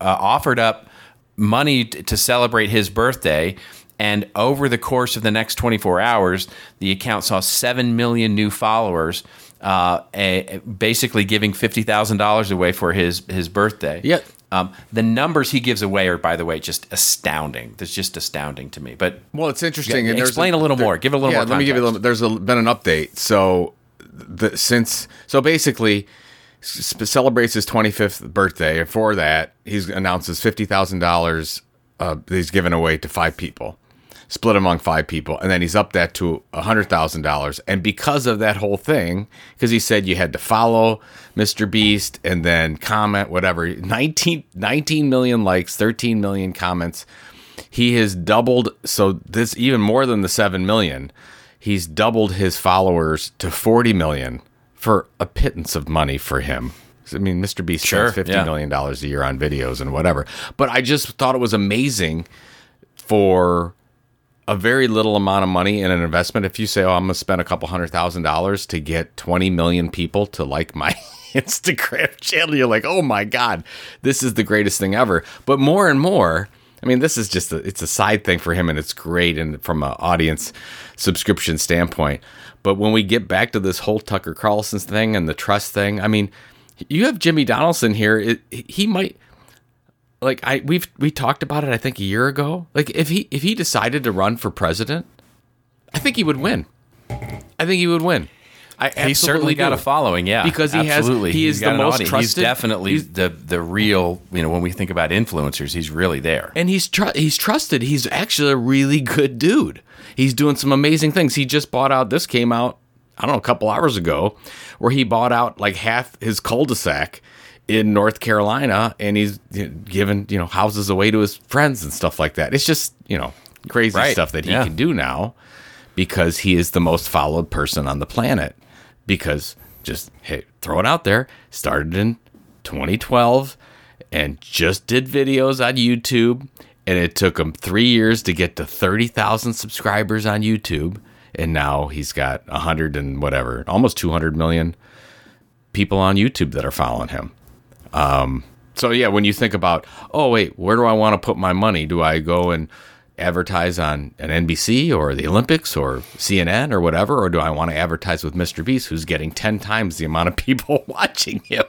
offered up money to celebrate his birthday And over the course of the next 24 hours, the account saw 7 million new followers, uh, a, basically giving $50,000 away for his, his birthday. Yeah. Um, the numbers he gives away are, by the way, just astounding. That's just astounding to me. But Well, it's interesting. Yeah, and explain a little more. Give it a little yeah, more Let me give you a little. There's a, been an update. So, the, since so basically, celebrates his 25th birthday. And for that, he's announces fifty thousand dollars. Uh, he's given away to five people, split among five people, and then he's up that to a hundred thousand dollars. And because of that whole thing, because he said you had to follow Mr. Beast and then comment whatever 19, 19 million likes, thirteen million comments he has doubled so this even more than the 7 million he's doubled his followers to 40 million for a pittance of money for him i mean mr beast Sure, spends fifty yeah. million dollars a year on videos and whatever but i just thought it was amazing for a very little amount of money in an investment. If you say oh i'm to spend a couple hundred thousand dollars to get 20 million people to like my [laughs] instagram channel you're like oh my god this is the greatest thing ever. But more and more i mean this is just a, it's a side thing for him and it's great and from an audience subscription standpoint. But when we get back to this whole tucker carlson thing and the trust thing i mean you have jimmy donaldson here. It, he might like I we've we talked about it I think a year ago. Like if he if he decided to run for president, I think he would win. I think he would win. I He's certainly got do. a following, yeah, Because he has- he He's is the most audience. He's trusted- definitely he's- the the real. You know, when we think about influencers, he's really there. and he's tr- he's trusted. He's actually a really good dude. He's doing some amazing things. He just bought out. This came out I don't know a couple hours ago, where he bought out like half his cul-de-sac in North Carolina, and he's giving you know houses away to his friends and stuff like that. It's just you know crazy Right. stuff that he Yeah. can do now because he is the most followed person on the planet. Because just hey, throw it out there. Started in 2012 and just did videos on YouTube. And it took him three years to get to 30,000 subscribers on YouTube. And now he's got 100 and whatever, almost 200 million people on YouTube that are following him. Um, so, yeah, when you think about, oh, wait, where do I want to put my money? Do I go and advertise on an NBC or the Olympics or CNN or whatever? Or do I want to advertise with Mr. Beast, who's getting 10 times the amount of [laughs] people [laughs] watching him?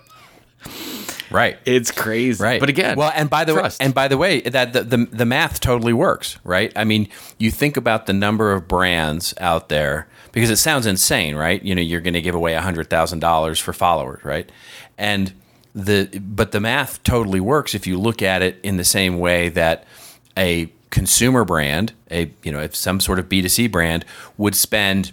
Right. It's crazy. Right. But again, well, and by the trust. way, and by the way, that the, the the math totally works, right? I mean, you think about the number of brands out there because it sounds insane, right? You know, you're going to give away hundred thousand dollars for followers, right? And the but the math totally works if you look at it in the same way that a consumer brand, a you know, if some sort of B two C brand would spend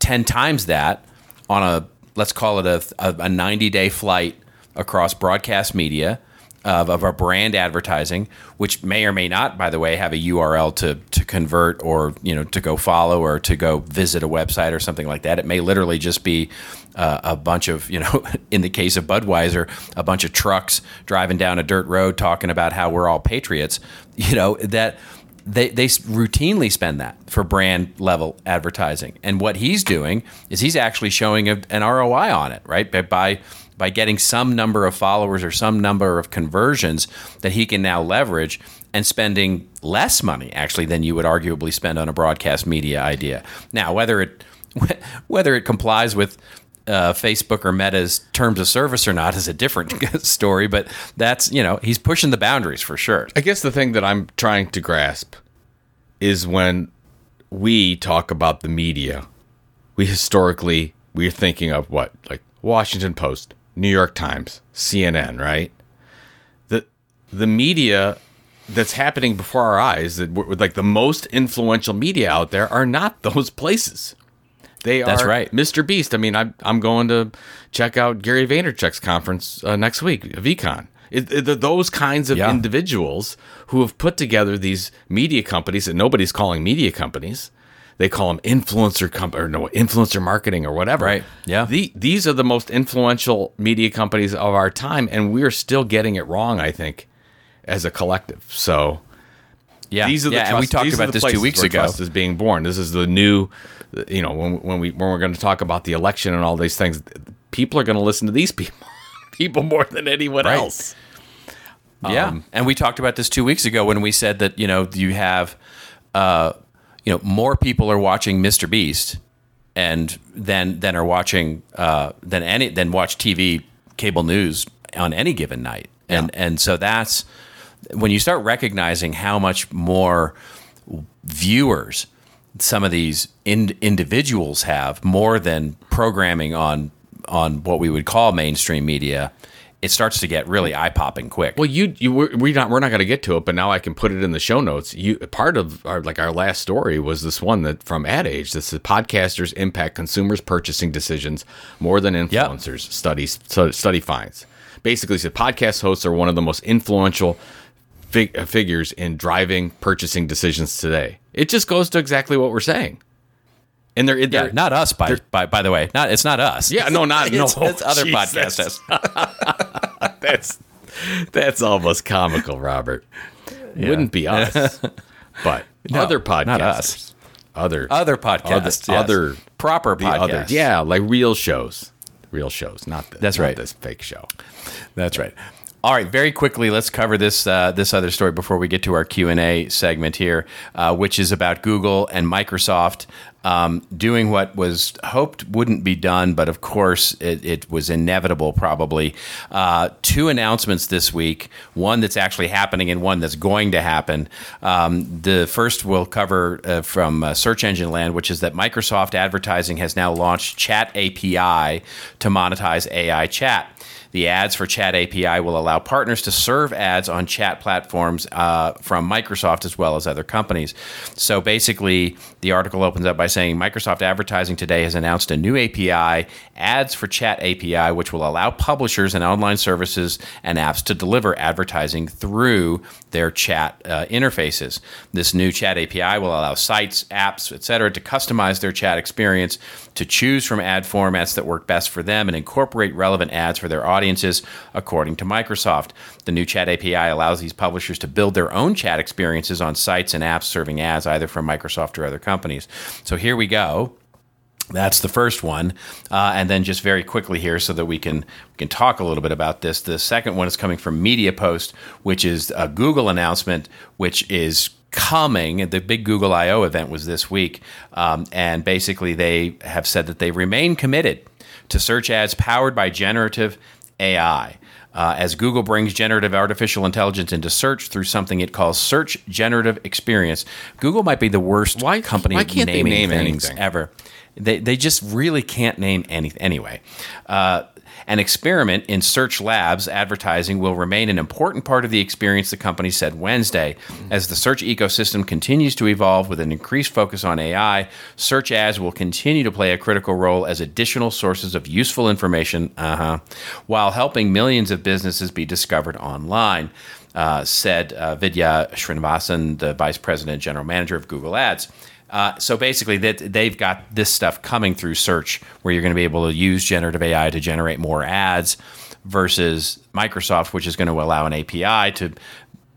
10 times that on a let's call it a, a 90 day flight across broadcast media of, of our brand advertising which may or may not by the way have a url to, to convert or you know to go follow or to go visit a website or something like that it may literally just be uh, a bunch of you know [laughs] in the case of budweiser a bunch of trucks driving down a dirt road talking about how we're all patriots [laughs] you know that they they routinely spend that for brand level advertising. And what he's doing is he's actually showing a, an ROI on it, right? By, by by getting some number of followers or some number of conversions that he can now leverage and spending less money actually than you would arguably spend on a broadcast media idea. Now, whether it [laughs] whether it complies with uh, Facebook or Meta's terms of service or not is a different [laughs] story, but that's you know he's pushing the boundaries for sure. I guess the thing that I'm trying to grasp is when we talk about the media, we historically we're thinking of what like Washington Post, New York Times, CNN, right? The the media that's happening before our eyes that like the most influential media out there are not [laughs] those places. They are That's right. Mr. Beast. I mean, I'm I'm going to check out Gary Vaynerchuk's conference uh, next week, VeeCon. It, it, those kinds of Yeah. individuals who have put together these media companies that nobody's calling media companies. They call them influencer comp or no influencer marketing or whatever. Right. Yeah. The, these are the most influential media companies of our time, and we're still getting it wrong. I think, as a collective. So Yeah, these are the yeah, and we talked about this two weeks ago. Trust is being born. This is the new, you know, when when we when we're going to talk about the election and all these things, people are going to listen to these [laughs] people, people more than anyone Right. else. Yeah, Um, and we talked about this two weeks ago when we said that you know you have uh, you know, more people are watching Mr. Beast and then then are watching uh, than any than watch TV cable news on any given night. And and so that's when you start recognizing how much more viewers some of these in, individuals have more than programming on on what we would call mainstream media it starts to get really eye popping quick. Well, you you we're, we not we're not going to get to it, but now I can put it in the show notes. You part of our like our last story was this one that from Ad Age. This is podcasters impact consumers' purchasing decisions more than influencers. Yep. Studies so study finds basically said podcast hosts are one of the most influential fig- figures in driving purchasing decisions today. It just goes to exactly what we're saying. And they're, they're yeah, not us by, by by the way. Not it's not us. Yeah, no, not [laughs] it's, no. It's other [laughs] podcasters. [laughs] that's that's almost comical, Robert. Yeah. Wouldn't be us, but no, other podcasters. Not us. Other other podcasts. Other, yes. other proper podcasts. Other, yeah, like real shows. Real shows, not this. That's right. This fake show. That's right. All right, very quickly, let's cover this uh, this other story before we get to our Q and A segment here, uh, which is about Google and Microsoft um, doing what was hoped wouldn't be done, but of course it, it was inevitable. Probably uh, two announcements this week: one that's actually happening and one that's going to happen. Um, the first we'll cover uh, from uh, Search Engine Land, which is that Microsoft Advertising has now launched Chat API to monetize AI chat. The ads for Chat API will allow partners to serve ads on chat platforms uh, from Microsoft as well as other companies. So basically, the article opens up by saying Microsoft Advertising today has announced a new API, Ads for Chat API, which will allow publishers and online services and apps to deliver advertising through their chat uh, interfaces. This new Chat API will allow sites, apps, etc., to customize their chat experience, to choose from ad formats that work best for them, and incorporate relevant ads for their audience audiences, according to Microsoft. The new Chat API allows these publishers to build their own chat experiences on sites and apps serving ads either from Microsoft or other companies. So here we go. That's the first one, uh, and then just very quickly here, so that we can we can talk a little bit about this. The second one is coming from MediaPost, which is a Google announcement, which is coming. The big Google I/O event was this week, um, and basically they have said that they remain committed to search ads powered by generative AI. Uh, as Google brings generative artificial intelligence into search through something it calls Search Generative Experience, Google might be the worst why, company why can't naming they name things anything? ever. They, they just really can't name anything. Anyway, uh, an experiment in Search Labs advertising will remain an important part of the experience, the company said Wednesday. As the search ecosystem continues to evolve with an increased focus on AI, search ads will continue to play a critical role as additional sources of useful information, uh-huh, while helping millions of businesses be discovered online. Uh, said uh, Vidya Srinivasan, the vice president general manager of Google Ads. Uh, so basically, that they've got this stuff coming through search, where you're going to be able to use generative AI to generate more ads, versus Microsoft, which is going to allow an API to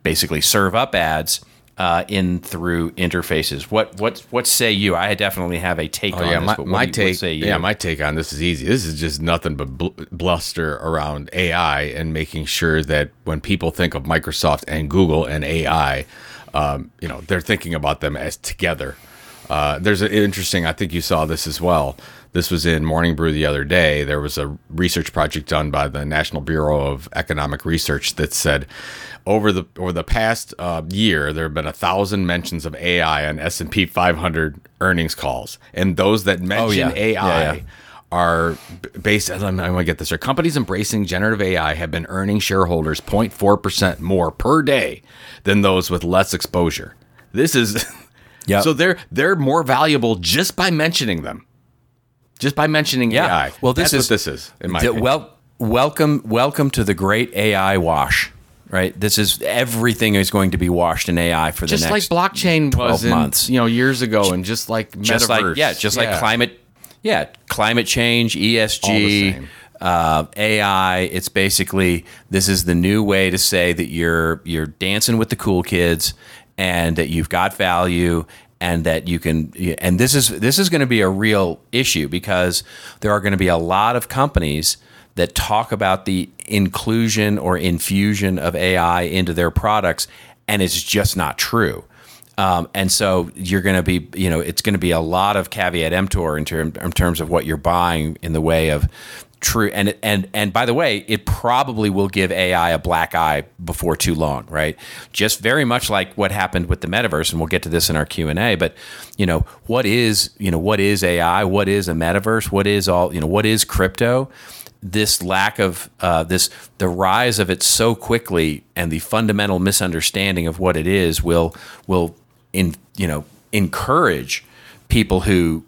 basically serve up ads uh, in through interfaces. What what what say you? I definitely have a take oh, on yeah, this. my, my you, take. Yeah, my take on this is easy. This is just nothing but bl- bluster around AI and making sure that when people think of Microsoft and Google and AI, um, you know, they're thinking about them as together uh, there's an interesting, I think you saw this as well. This was in Morning Brew the other day. There was a research project done by the National Bureau of Economic Research that said over the over the past uh, year there have been a thousand mentions of AI on S and P 500 earnings calls, and those that mention oh, yeah. AI. Yeah, yeah are based. I'm, going to get this. Are companies embracing generative AI have been earning shareholders 0.4 percent more per day than those with less exposure. This is [laughs] Yeah. So they're they're more valuable just by mentioning them. Just by mentioning yeah. AI. Well, this That's is what this is. In my well, welcome, welcome to the great AI wash. Right. This is everything is going to be washed in AI for the just next like blockchain 12 was in, months. you know, years ago, and just like metaverse. just like yeah, just like climate, yeah, climate change, ESG, uh, AI. It's basically this is the new way to say that you're you're dancing with the cool kids and that you've got value and that you can and this is this is going to be a real issue because there are going to be a lot of companies that talk about the inclusion or infusion of AI into their products and it's just not true. Um, and so you're going to be, you know, it's going to be a lot of caveat emptor in, term, in terms of what you're buying in the way of true. And and and by the way, it probably will give AI a black eye before too long, right? Just very much like what happened with the metaverse, and we'll get to this in our Q and A. But you know, what is you know what is AI? What is a metaverse? What is all you know? What is crypto? this lack of uh, this the rise of it so quickly and the fundamental misunderstanding of what it is will will in you know encourage people who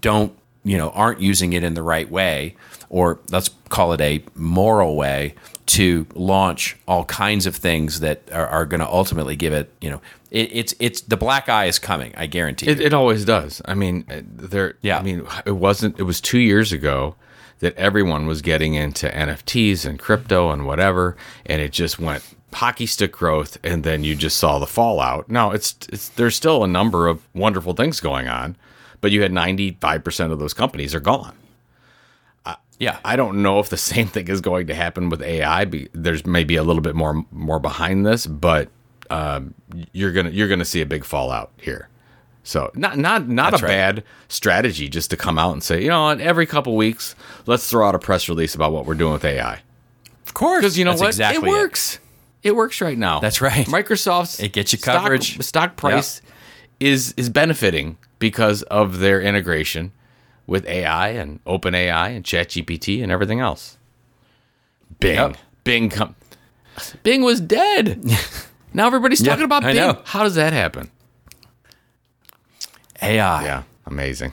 don't you know aren't using it in the right way or let's call it a moral way to launch all kinds of things that are, are going to ultimately give it you know it, it's it's the black eye is coming i guarantee It, you. it always does. I mean, uh, there. Yeah. I mean, it wasn't. It was two years ago that everyone was getting into NFTs and crypto and whatever, and it just went hockey stick growth, and then you just saw the fallout. Now it's it's there's still a number of wonderful things going on, but you had 95 percent of those companies are gone. Yeah I don't know if the [laughs] same thing is going to happen with AI. There's maybe a little bit more more behind this, but um, you're gonna you're gonna see a big fallout here. So not not not That's a right. bad strategy just to come out and say, you know, every couple weeks, let's throw out a press release about what we're doing with AI of course because you know That's what, exactly it works. It. works right now. That's right. Microsoft's It gets you stock- coverage. Stock, price is is benefiting because of their integration with AI and OpenAI and ChatGPT and everything else. Bing, Yep. Bing, com- Bing was dead. [laughs] now everybody's Yeah, talking about I Bing. know. How does that happen? ai Yeah, amazing,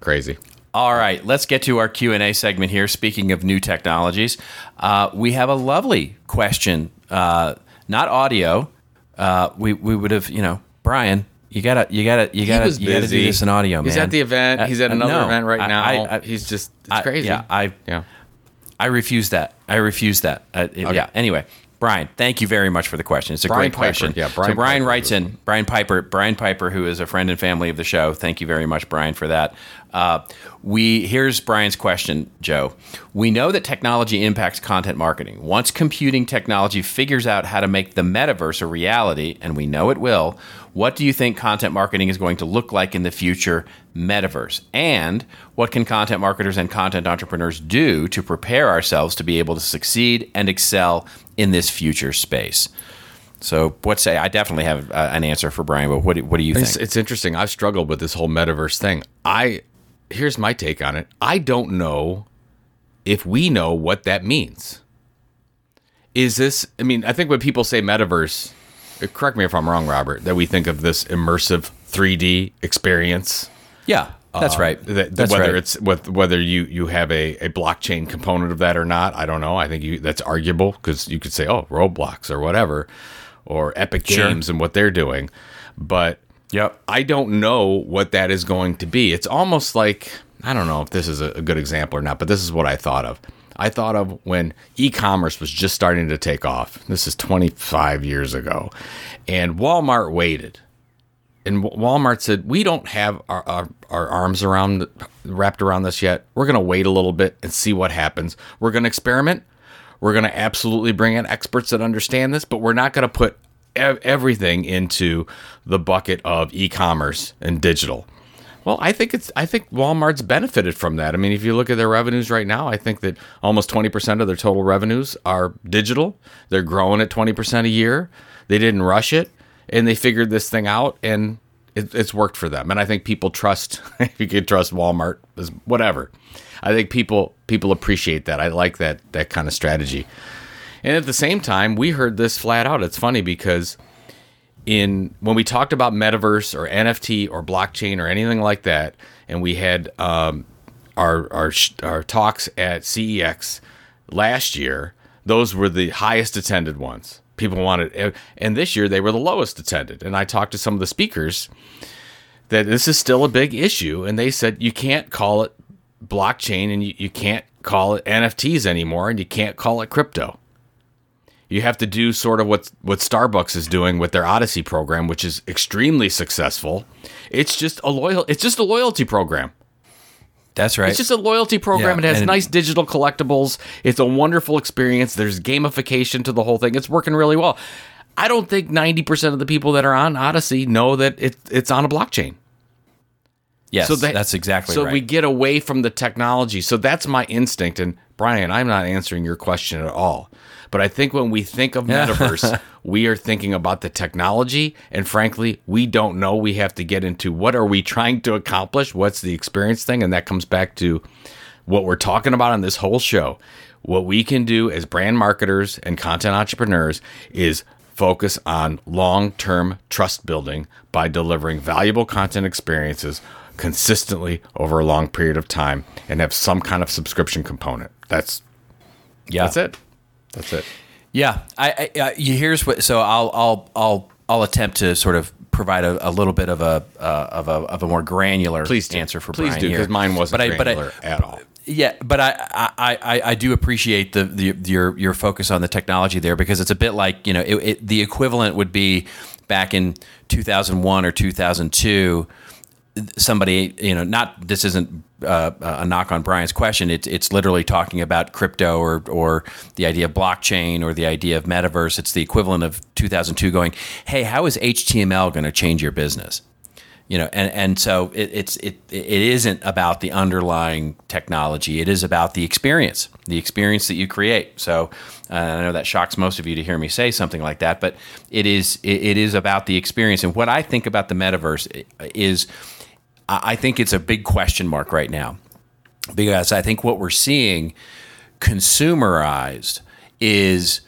crazy. All right, let's get to our Q and A segment here. Speaking of new technologies, uh, we have a lovely question, uh, not audio. Uh, we we would have, you know, Brian, you gotta you gotta you gotta you gotta do this in audio, man. He's at the event. Uh, He's at uh, another no, event right I- now. I- I- He's just it's crazy. yeah, I yeah. I refuse that. I refuse that. Uh, it- Yeah. Anyway, Brian, thank you very much for the question. It's a Brian great question. Piper. Yeah, so Brian Brian Piper writes in. Brian Piper. Brian Piper, who is a friend and family of the show. Thank you very much, Brian, for that. Uh, we here's Brian's question, Joe. We know that technology impacts content marketing. Once computing technology figures out how to make the metaverse a reality, and we know it will, what do you think content marketing is going to look like in the future metaverse? And what can content marketers and content entrepreneurs do to prepare ourselves to be able to succeed and excel in this future space? So, what say? I definitely have uh, an answer for Brian, but what do, what do you think? It's, it's interesting. I've struggled with this whole metaverse thing. I here's my take on it. I don't know if we know what that means. Is this? I mean, I think when people say metaverse, uh, correct me if I'm wrong, Robert, that we think of this immersive 3D experience. yeah, that's Uh, right. That, that's whether right. it's with, whether you you have a, a blockchain component of that or not, I don't know. I think you that's arguable because you could say, oh, Roblox or whatever, or Epic Sure. Games and what they're doing, but Yep. I don't know what that is going to be. It's almost like I don't know if this is a, good example or not, but this is what I thought of. I thought of when e-commerce was just starting to take off. This is 25 years ago, and Walmart waited, and Walmart said, "We don't have our, our, our arms around wrapped around this yet. We're going to wait a little bit and see what happens. We're going to experiment. We're going to absolutely bring in experts that understand this, but we're not going to put ev- everything into the bucket of e-commerce and digital." Well, I think it's I think Walmart's benefited from that. I mean, if you look at their revenues right now, I think that almost 20% of their total revenues are digital. They're growing at 20% a year. They didn't rush it and they figured this thing out and it, it's worked for them. And I think people trust [laughs] if you can trust Walmart whatever. I think people people appreciate that. I like that that kind of strategy. And at the same time, we heard this flat out. It's funny because in when we talked about metaverse or NFT or blockchain or anything like that, and we had um, our our our talks at CEX last year, those were the highest attended ones. People wanted, and this year they were the lowest attended. And I talked to some of the speakers that this is still a big issue, and they said you can't call it blockchain and you, you can't call it NFTs anymore, and you can't call it crypto you have to do sort of what what Starbucks is doing with their Odyssey program, which is extremely successful. It's just a loyal. It's just a loyalty program. That's right. It's just a loyalty program. Yeah, it has nice digital collectibles. It's a wonderful experience. There's gamification to the whole thing. It's working really well. I don't think 90% of the people that are on Odyssey know that it, it's on a blockchain. Yes, So that- that's exactly so right. we get away from the technology. So that's my instinct. And Brian, I'm not answering your question at all. But I think when we think of [laughs] metaverse, we are thinking about the technology. And frankly, we don't know. We have to get into what are we trying to accomplish? What's the experience thing? And that comes back to what we're talking about on this whole show. What we can do as brand marketers and content entrepreneurs is focus on long term trust building by delivering valuable content experiences consistently over a long period of time and have some kind of subscription component. That's yeah, that's it. That's it. Yeah, I, I, I here's what. So I'll I'll I'll I'll attempt to sort of provide a, a little bit of a uh, of a of a more granular Please do. answer for Please Brian do here. because mine wasn't but I, but I, granular at all. Yeah, but I, I, I, I do appreciate the, the your your focus on the technology there because it's a bit like you know it, it, the equivalent would be back in 2001 or 2002 somebody you know not this isn't uh, a knock on Brian's question. It's it's literally talking about crypto or or the idea of blockchain or the idea of metaverse. It's the equivalent of 2002 going hey how is HTML going to change your business? You know and and so it, it's it it isn't about the underlying technology. It is about the experience the experience that you create. So uh, i know that shocks most of you to hear me say something like that but it is it, it is about the experience. And what i think about the metaverse is i think it's a big question mark right now. Because i think what we're seeing consumerized is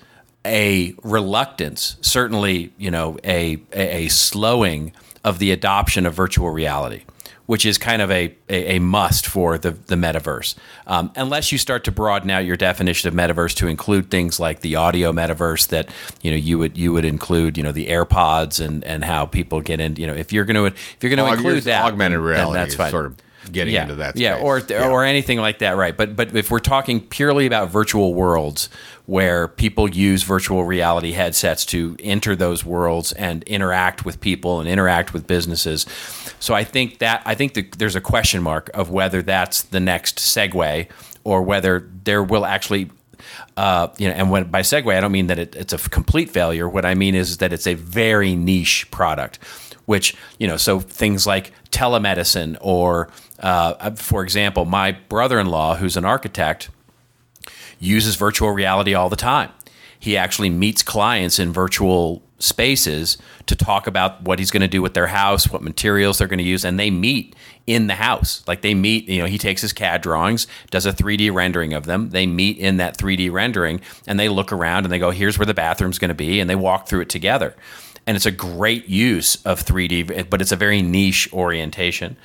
a reluctance, certainly, you know, a, a slowing of the adoption of virtual reality, which is kind of a, a, a must for the, the metaverse. Um, unless you start to broaden out your definition of metaverse to include things like the audio metaverse that, you know, you would you would include, you know, the AirPods and, and how people get in, you know, if you're going to if you're going to Aug- include that, augmented reality that's fine sort of getting yeah. into that Yeah, or Yeah. or anything like that, right? But but if we're talking purely about virtual worlds where people use virtual reality headsets to enter those worlds and interact with people and interact with businesses, so I think that I think there's a question mark of whether that's the next segue or whether there will actually uh, you know, and when by segue, I don't mean that it, it's a complete failure. What I mean is that it's a very niche product, which you know, so things like telemedicine, or uh, for example, my brother-in-law, who's an architect, uses virtual reality all the time. He actually meets clients in virtual spaces to talk about what he's going to do with their house, what materials they're going to use, and they meet in the house. Like they meet, you know, he takes his CAD drawings, does a 3D rendering of them. They meet in that 3D rendering and they look around and they go, here's where the bathroom's going to be, and they walk through it together. And it's a great use of 3D, but it's a very niche orientation.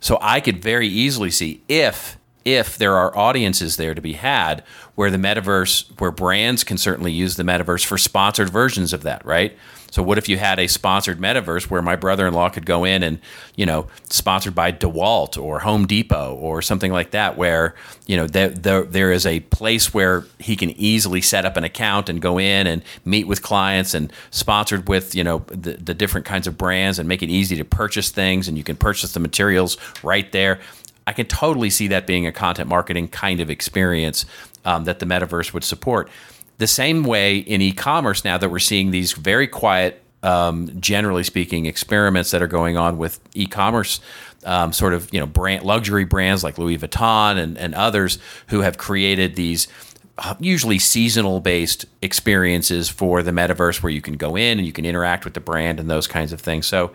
So I could very easily see if if there are audiences there to be had where the metaverse where brands can certainly use the metaverse for sponsored versions of that right? So what if you had a sponsored metaverse where my brother-in-law could go in and you know sponsored by dewalt or home depot or something like that where you know there, there, there is a place where he can easily set up an account and go in and meet with clients and sponsored with you know the, the different kinds of brands and make it easy to purchase things and you can purchase the materials right there I can totally see that being a content marketing kind of experience um, that the metaverse would support. The same way in e-commerce now that we're seeing these very quiet, um, generally speaking, experiments that are going on with e-commerce. Um, sort of you know brand luxury brands like Louis Vuitton and, and others who have created these uh, usually seasonal based experiences for the metaverse where you can go in and you can interact with the brand and those kinds of things. So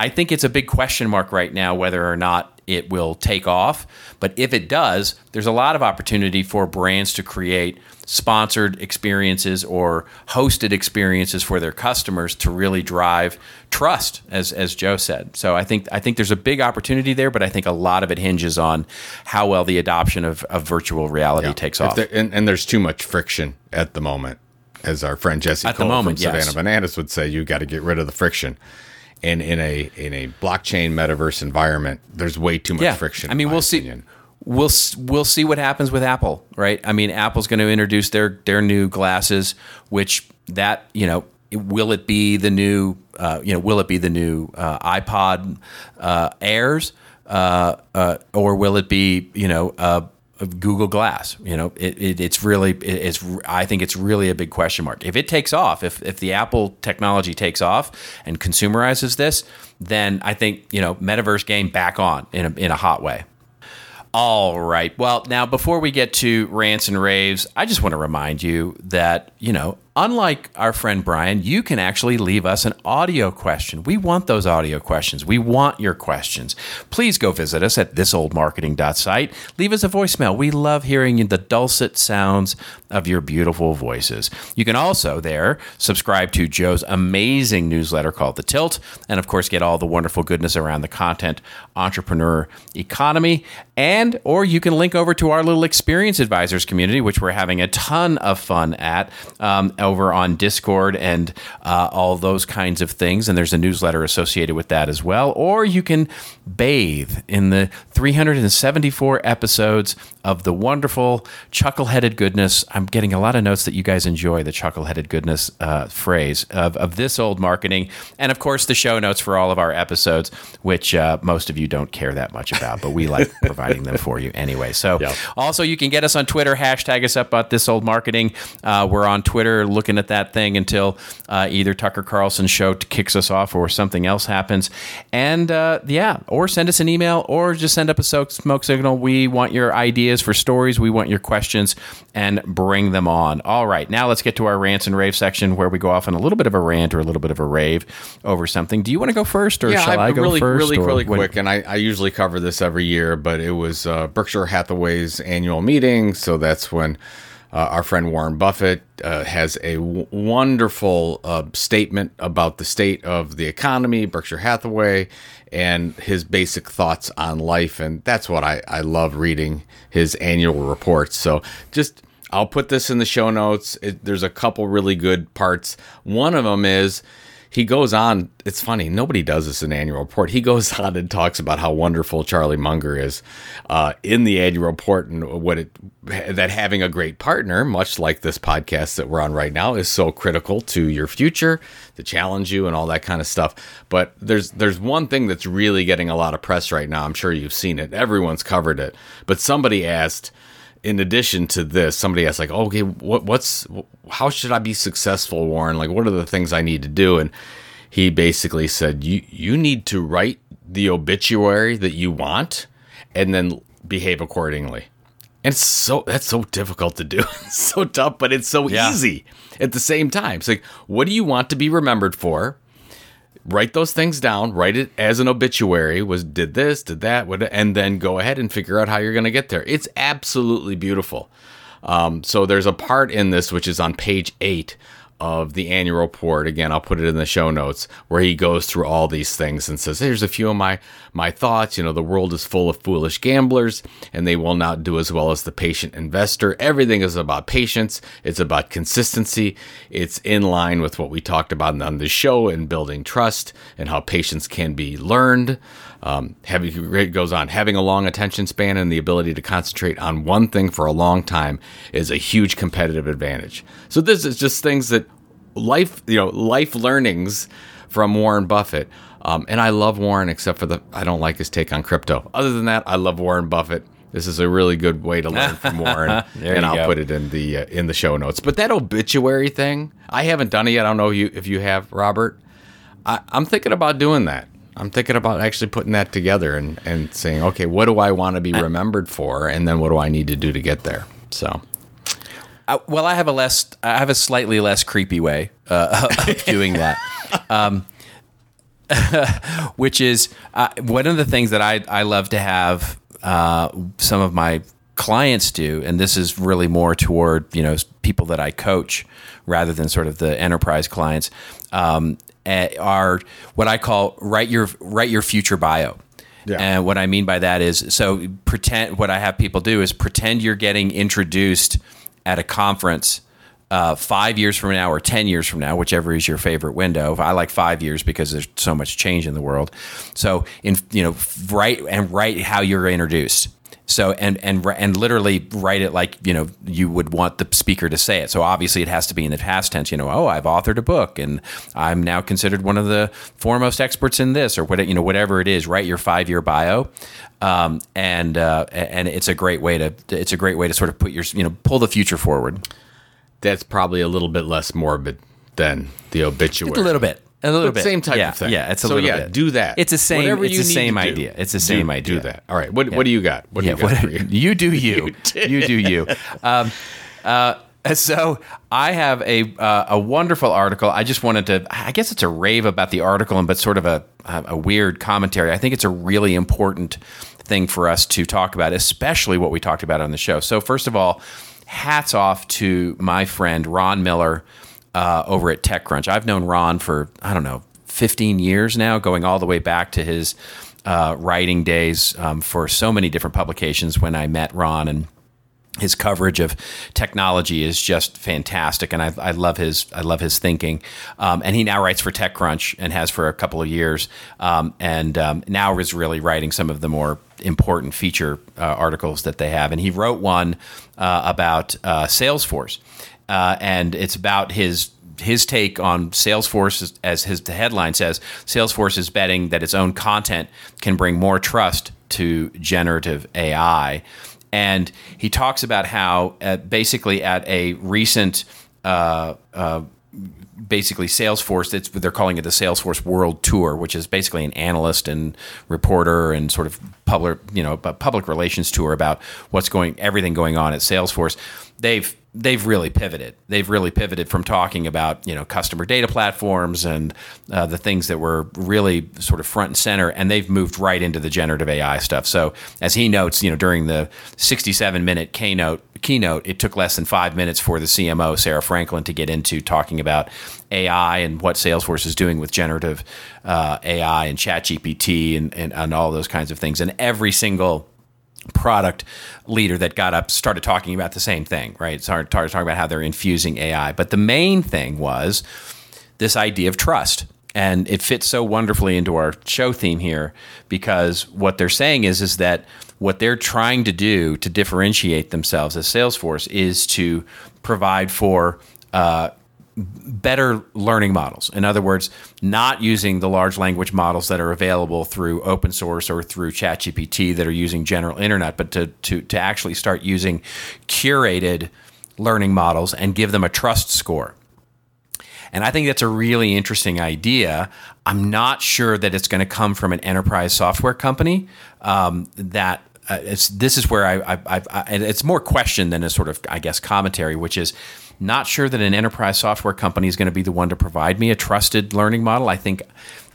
I think it's a big question mark right now whether or not it will take off. But if it does, there's a lot of opportunity for brands to create sponsored experiences or hosted experiences for their customers to really drive trust, as as Joe said. So I think I think there's a big opportunity there, but I think a lot of it hinges on how well the adoption of, of virtual reality Yeah. takes off. there- and, and there's too much friction at the moment. As our friend Jesse At the moment, from Savannah yes. Bananas would say, you got to get rid of the friction. And in a in a blockchain metaverse environment, there's way too much friction. I mean, we'll see. We'll we'll see what happens with Apple, right? I mean, Apple's going to introduce their their new glasses, which that you know, will it be the new uh, you know, will it be the new uh, iPod uh, Airs, uh, uh, or will it be you know, uh, of Google Glass. You know, it, it, it's really it, it's I think it's really a big question mark. If it takes off, if if the Apple technology takes off and consumerizes this, then I think you know metaverse game back on in a, in a hot way. All right. Well, now before we get to rants and raves, I just want to remind you that, you know, unlike our friend Brian, you can actually leave us an audio question. We want those audio questions. We want your questions. Please go visit us at thisoldmarketing.site. Leave us a voicemail. We love hearing the dulcet sounds of your beautiful voices. You can also there subscribe to Joe's amazing newsletter called The Tilt, and of course get all the wonderful goodness around the content entrepreneur economy. And or you can link over to our little experience advisors community, which we're having a ton of fun at. Um, over on Discord and uh, all those kinds of things. And there's a newsletter associated with that as well. Or you can bathe in the 374 episodes of the wonderful chuckle-headed goodness. I'm getting a lot of notes that you guys enjoy the chuckle-headed goodness uh, phrase of, of this old marketing, and of course the show notes for all of our episodes, which uh, most of you don't care that much about, but we like [laughs] providing them for you anyway. So yep. also you can get us on Twitter, hashtag us up about this old marketing. Uh, we're on Twitter looking at that thing until uh, either Tucker Carlson show kicks us off or something else happens, and uh, yeah, or send us an email or just send up a smoke signal. We want your ideas ideas for stories. We want your questions and bring them on. All right, now let's get to our rants and rave section where we go off on a little bit of a rant or a little bit of a rave over something. Do you want to go first or yeah, shall I, I go really, first? Really, really quick. And I, I, usually cover this every year, but it was uh, Berkshire Hathaway's annual meeting. So that's when. Uh, our friend Warren Buffett uh, has a w- wonderful uh, statement about the state of the economy, Berkshire Hathaway, and his basic thoughts on life. And that's what I, I love reading his annual reports. So just. I'll put this in the show notes. It, there's a couple really good parts. One of them is he goes on. It's funny. Nobody does this in annual report. He goes [laughs] on and talks about how wonderful Charlie Munger is uh, in the annual report and what it that having a great partner, much like this podcast that we're on right now, is so critical to your future, to challenge you and all that kind of stuff. But there's there's one thing that's really getting a lot of press right now. I'm sure you've seen it. Everyone's covered it. But somebody asked in addition to this, somebody asked like, okay, what, what's, how should I be successful, Warren? Like, what are the things I need to do? And he basically said, you, you need to write the obituary that you want and then behave accordingly. And it's so, that's so difficult to do. [laughs] it's so tough, but it's so yeah. easy at the same time. It's like, what do you want to be remembered for? Write those things down, write it as an obituary was did this, did that, what, and then go ahead and figure out how you're going to get there. It's absolutely beautiful. Um, so there's a part in this which is on page eight of the annual report. Again, I'll put it in the show notes where he goes through all these things and says, "Here's a few of my my thoughts. You know, the world is full of foolish gamblers, and they will not do as well as the patient investor. Everything is about patience. It's about consistency. It's in line with what we talked about on the show and building trust and how patience can be learned." Um, having it goes on having a long attention span and the ability to concentrate on one thing for a long time is a huge competitive advantage. So this is just things that life, you know, life learnings from Warren Buffett. Um, and I love Warren, except for the I don't like his take on crypto. Other than that, I love Warren Buffett. This is a really good way to learn from Warren, [laughs] and I'll go. put it in the uh, in the show notes. But that obituary thing, I haven't done it yet. I don't know if you if you have, Robert. I, I'm thinking about doing that. I'm thinking about actually putting that together and, and saying, okay, what do I want to be remembered for, and then what do I need to do to get there? So, uh, well, I have a less, I have a slightly less creepy way uh, [laughs] of doing that, um, [laughs] which is uh, one of the things that I I love to have uh, some of my clients do, and this is really more toward you know people that I coach rather than sort of the enterprise clients. Um, are what I call write your write your future bio. Yeah. And what I mean by that is so pretend what I have people do is pretend you're getting introduced at a conference uh, five years from now or 10 years from now, whichever is your favorite window. I like five years because there's so much change in the world. So, in, you know, write and write how you're introduced. So and and and literally write it like you know you would want the speaker to say it. So obviously it has to be in the past tense. You know, oh, I've authored a book and I'm now considered one of the foremost experts in this or what you know whatever it is. Write your five year bio, um, and uh, and it's a great way to it's a great way to sort of put your you know pull the future forward. That's probably a little bit less morbid than the obituary. A little bit. A little But bit. same type yeah, of thing. Yeah, it's a so little yeah, bit. do that. It's the same. Whatever it's you the same to do, idea. It's the do- same idea. Do that. All right. What What do you got? What do Yeah, you got what- for you? you do you. You, do you. Um, uh, so I have a uh, a wonderful article. I just wanted to. I guess it's a rave about the article, and but sort of a a weird commentary. I think it's a really important thing for us to talk about, especially what we talked about on the show. So first of all, hats off to my friend Ron Miller uh, over at TechCrunch. I've known Ron for I don't know 15 years now, going all the way back to his uh, writing days um, for so many different publications when I met Ron and his coverage of technology is just fantastic, and I, I love his I love his thinking. Um, and he now writes for TechCrunch and has for a couple of years, um, and um, now is really writing some of the more important feature uh, articles that they have. And he wrote one uh, about uh, Salesforce, uh, and it's about his his take on Salesforce, as his the headline says, Salesforce is betting that its own content can bring more trust to generative AI. And he talks about how, uh, basically, at a recent, uh, uh, basically Salesforce, they're calling it the Salesforce World Tour, which is basically an analyst and reporter and sort of public, you know, public relations tour about what's going, everything going on at Salesforce. They've they've really pivoted. They've really pivoted from talking about you know customer data platforms and uh, the things that were really sort of front and center, and they've moved right into the generative AI stuff. So as he notes, you know during the 67 minute keynote keynote, it took less than five minutes for the CMO Sarah Franklin to get into talking about AI and what Salesforce is doing with generative uh, AI and ChatGPT and, and and all those kinds of things, and every single product leader that got up started talking about the same thing, right? Started, talking about how they're infusing AI. But the main thing was this idea of trust. And it fits so wonderfully into our show theme here because what they're saying is, is that what they're trying to do to differentiate themselves as Salesforce is to provide for uh, better learning models. In other words, not using the large language models that are available through open source or through ChatGPT that are using general internet, but to, to, to actually start using curated learning models and give them a trust score. And I think that's a really interesting idea. I'm not sure that it's going to come from an enterprise software company. Um, that uh, this is where I, I, I, I it's more question than a sort of I guess commentary, which is not sure that an enterprise software company is going to be the one to provide me a trusted learning model. I think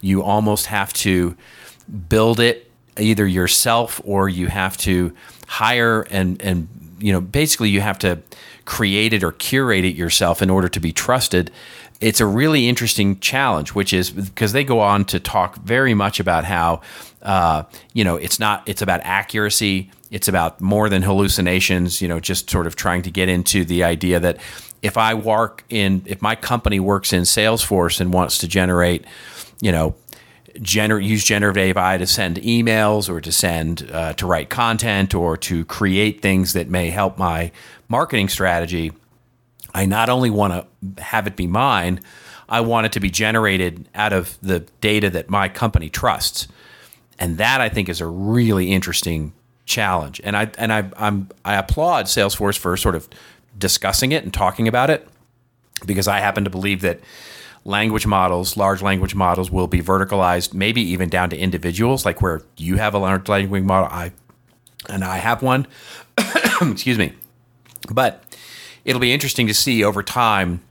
you almost have to build it either yourself or you have to hire and and you know basically you have to create it or curate it yourself in order to be trusted it's a really interesting challenge which is because they go on to talk very much about how uh, you know it's not it's about accuracy it's about more than hallucinations you know just sort of trying to get into the idea that if i work in if my company works in salesforce and wants to generate you know gener- use generative AI to send emails or to send uh, to write content or to create things that may help my marketing strategy. I not only want to have it be mine, I want it to be generated out of the data that my company trusts, and that I think is a really interesting challenge. And I and I I'm I applaud Salesforce for sort of discussing it and talking about it because I happen to believe that language models, large language models, will be verticalized, maybe even down to individuals, like where you have a large language model, I and I have one. [coughs] Excuse me, but it'll be interesting to see over time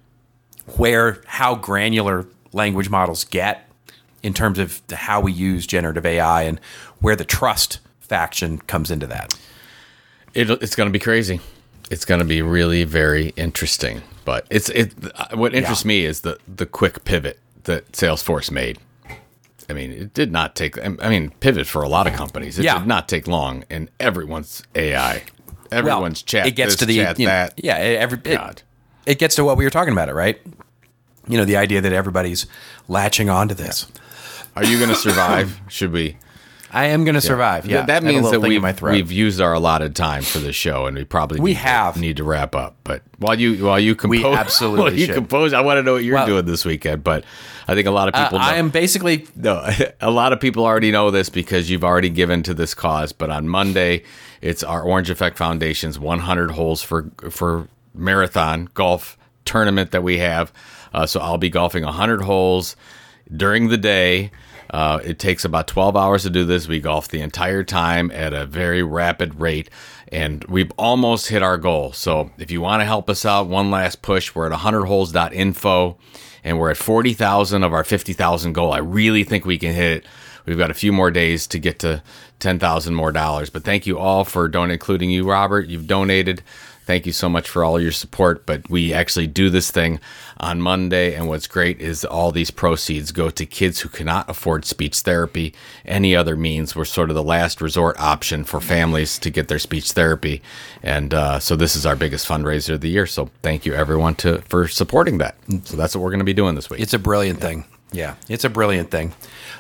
where how granular language models get in terms of how we use generative AI and where the trust faction comes into that. It, it's going to be crazy. It's going to be really very interesting. But it's it. What interests Yeah. me is the the quick pivot that Salesforce made. I mean, it did not take. I mean, pivot for a lot of companies. It Yeah. did not take long, and everyone's AI, everyone's chat. It gets this, to the chat you know, that. yeah. Every it, God. it gets to what we were talking about, it right? You know, the idea that everybody's latching onto this. Are you going to survive? [laughs] Should we? I am going to survive. Yeah, Th- that I have a means that in we've, used our allotted time for the show, and we probably We need to- have. need to wrap up. But while you while you compose, [laughs] absolutely while you should. compose, I want to know what you're Well- doing this weekend. But I think a lot of Uh, people. know, I am basically no, [laughs] a lot of people already know this because you've already given to this cause. But on Monday, it's our Orange Effect Foundation's 100 holes for for marathon golf tournament that we have. Uh, so I'll be golfing 100 holes during the day. Uh, it takes about 12 hours to do this. We golf the entire time at a very rapid rate, and we've almost hit our goal. So if you want to help us out, one last push. We're at 100holes.info, and we're at 40,000 of our 50,000 goal. I really think we can hit it. We've got a few more days to get to 10,000 more dollars. But thank you all for donating, including you, Robert. You've donated. Thank you so much for all your support. But we actually do this thing on Monday. And what's great is all these proceeds go to kids who cannot afford speech therapy, any other means. We're sort of the last resort option for families to get their speech therapy. And uh, so this is our biggest fundraiser of the year. So thank you, everyone, to for supporting that. So that's what we're going to be doing this week. It's a brilliant thing. Yeah, it's a brilliant thing.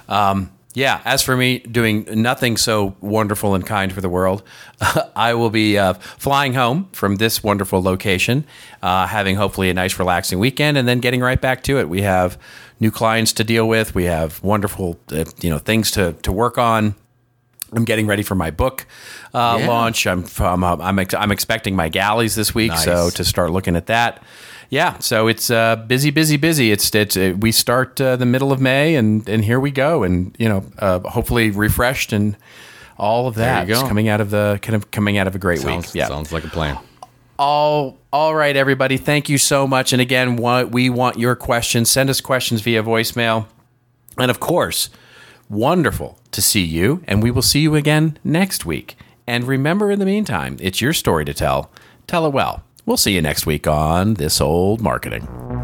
Um, yeah, as for me doing nothing so wonderful and kind for the world, [laughs] I will be uh, flying home from this wonderful location, uh, having hopefully a nice, relaxing weekend, and then getting right back to it. We have new clients to deal with. We have wonderful, uh, you know, things to to work on. I'm getting ready for my book uh, Yeah. launch. I'm I'm I'm, ex- I'm expecting my galleys this week, so to start looking at that. Yeah, so it's uh, busy, busy, busy. It's it's uh, we start uh, the middle of May, and and here we go, and you know, uh, hopefully refreshed and all of that coming out of the kind of coming out of a great sounds, week. Yeah, sounds like a plan. all all right, everybody. Thank you so much. And again, we want your questions. Send us questions via voicemail, and of course, wonderful to see you. And we will see you again next week. And remember, in the meantime, it's your story to tell. Tell it well. We'll see you next week on This Old Marketing.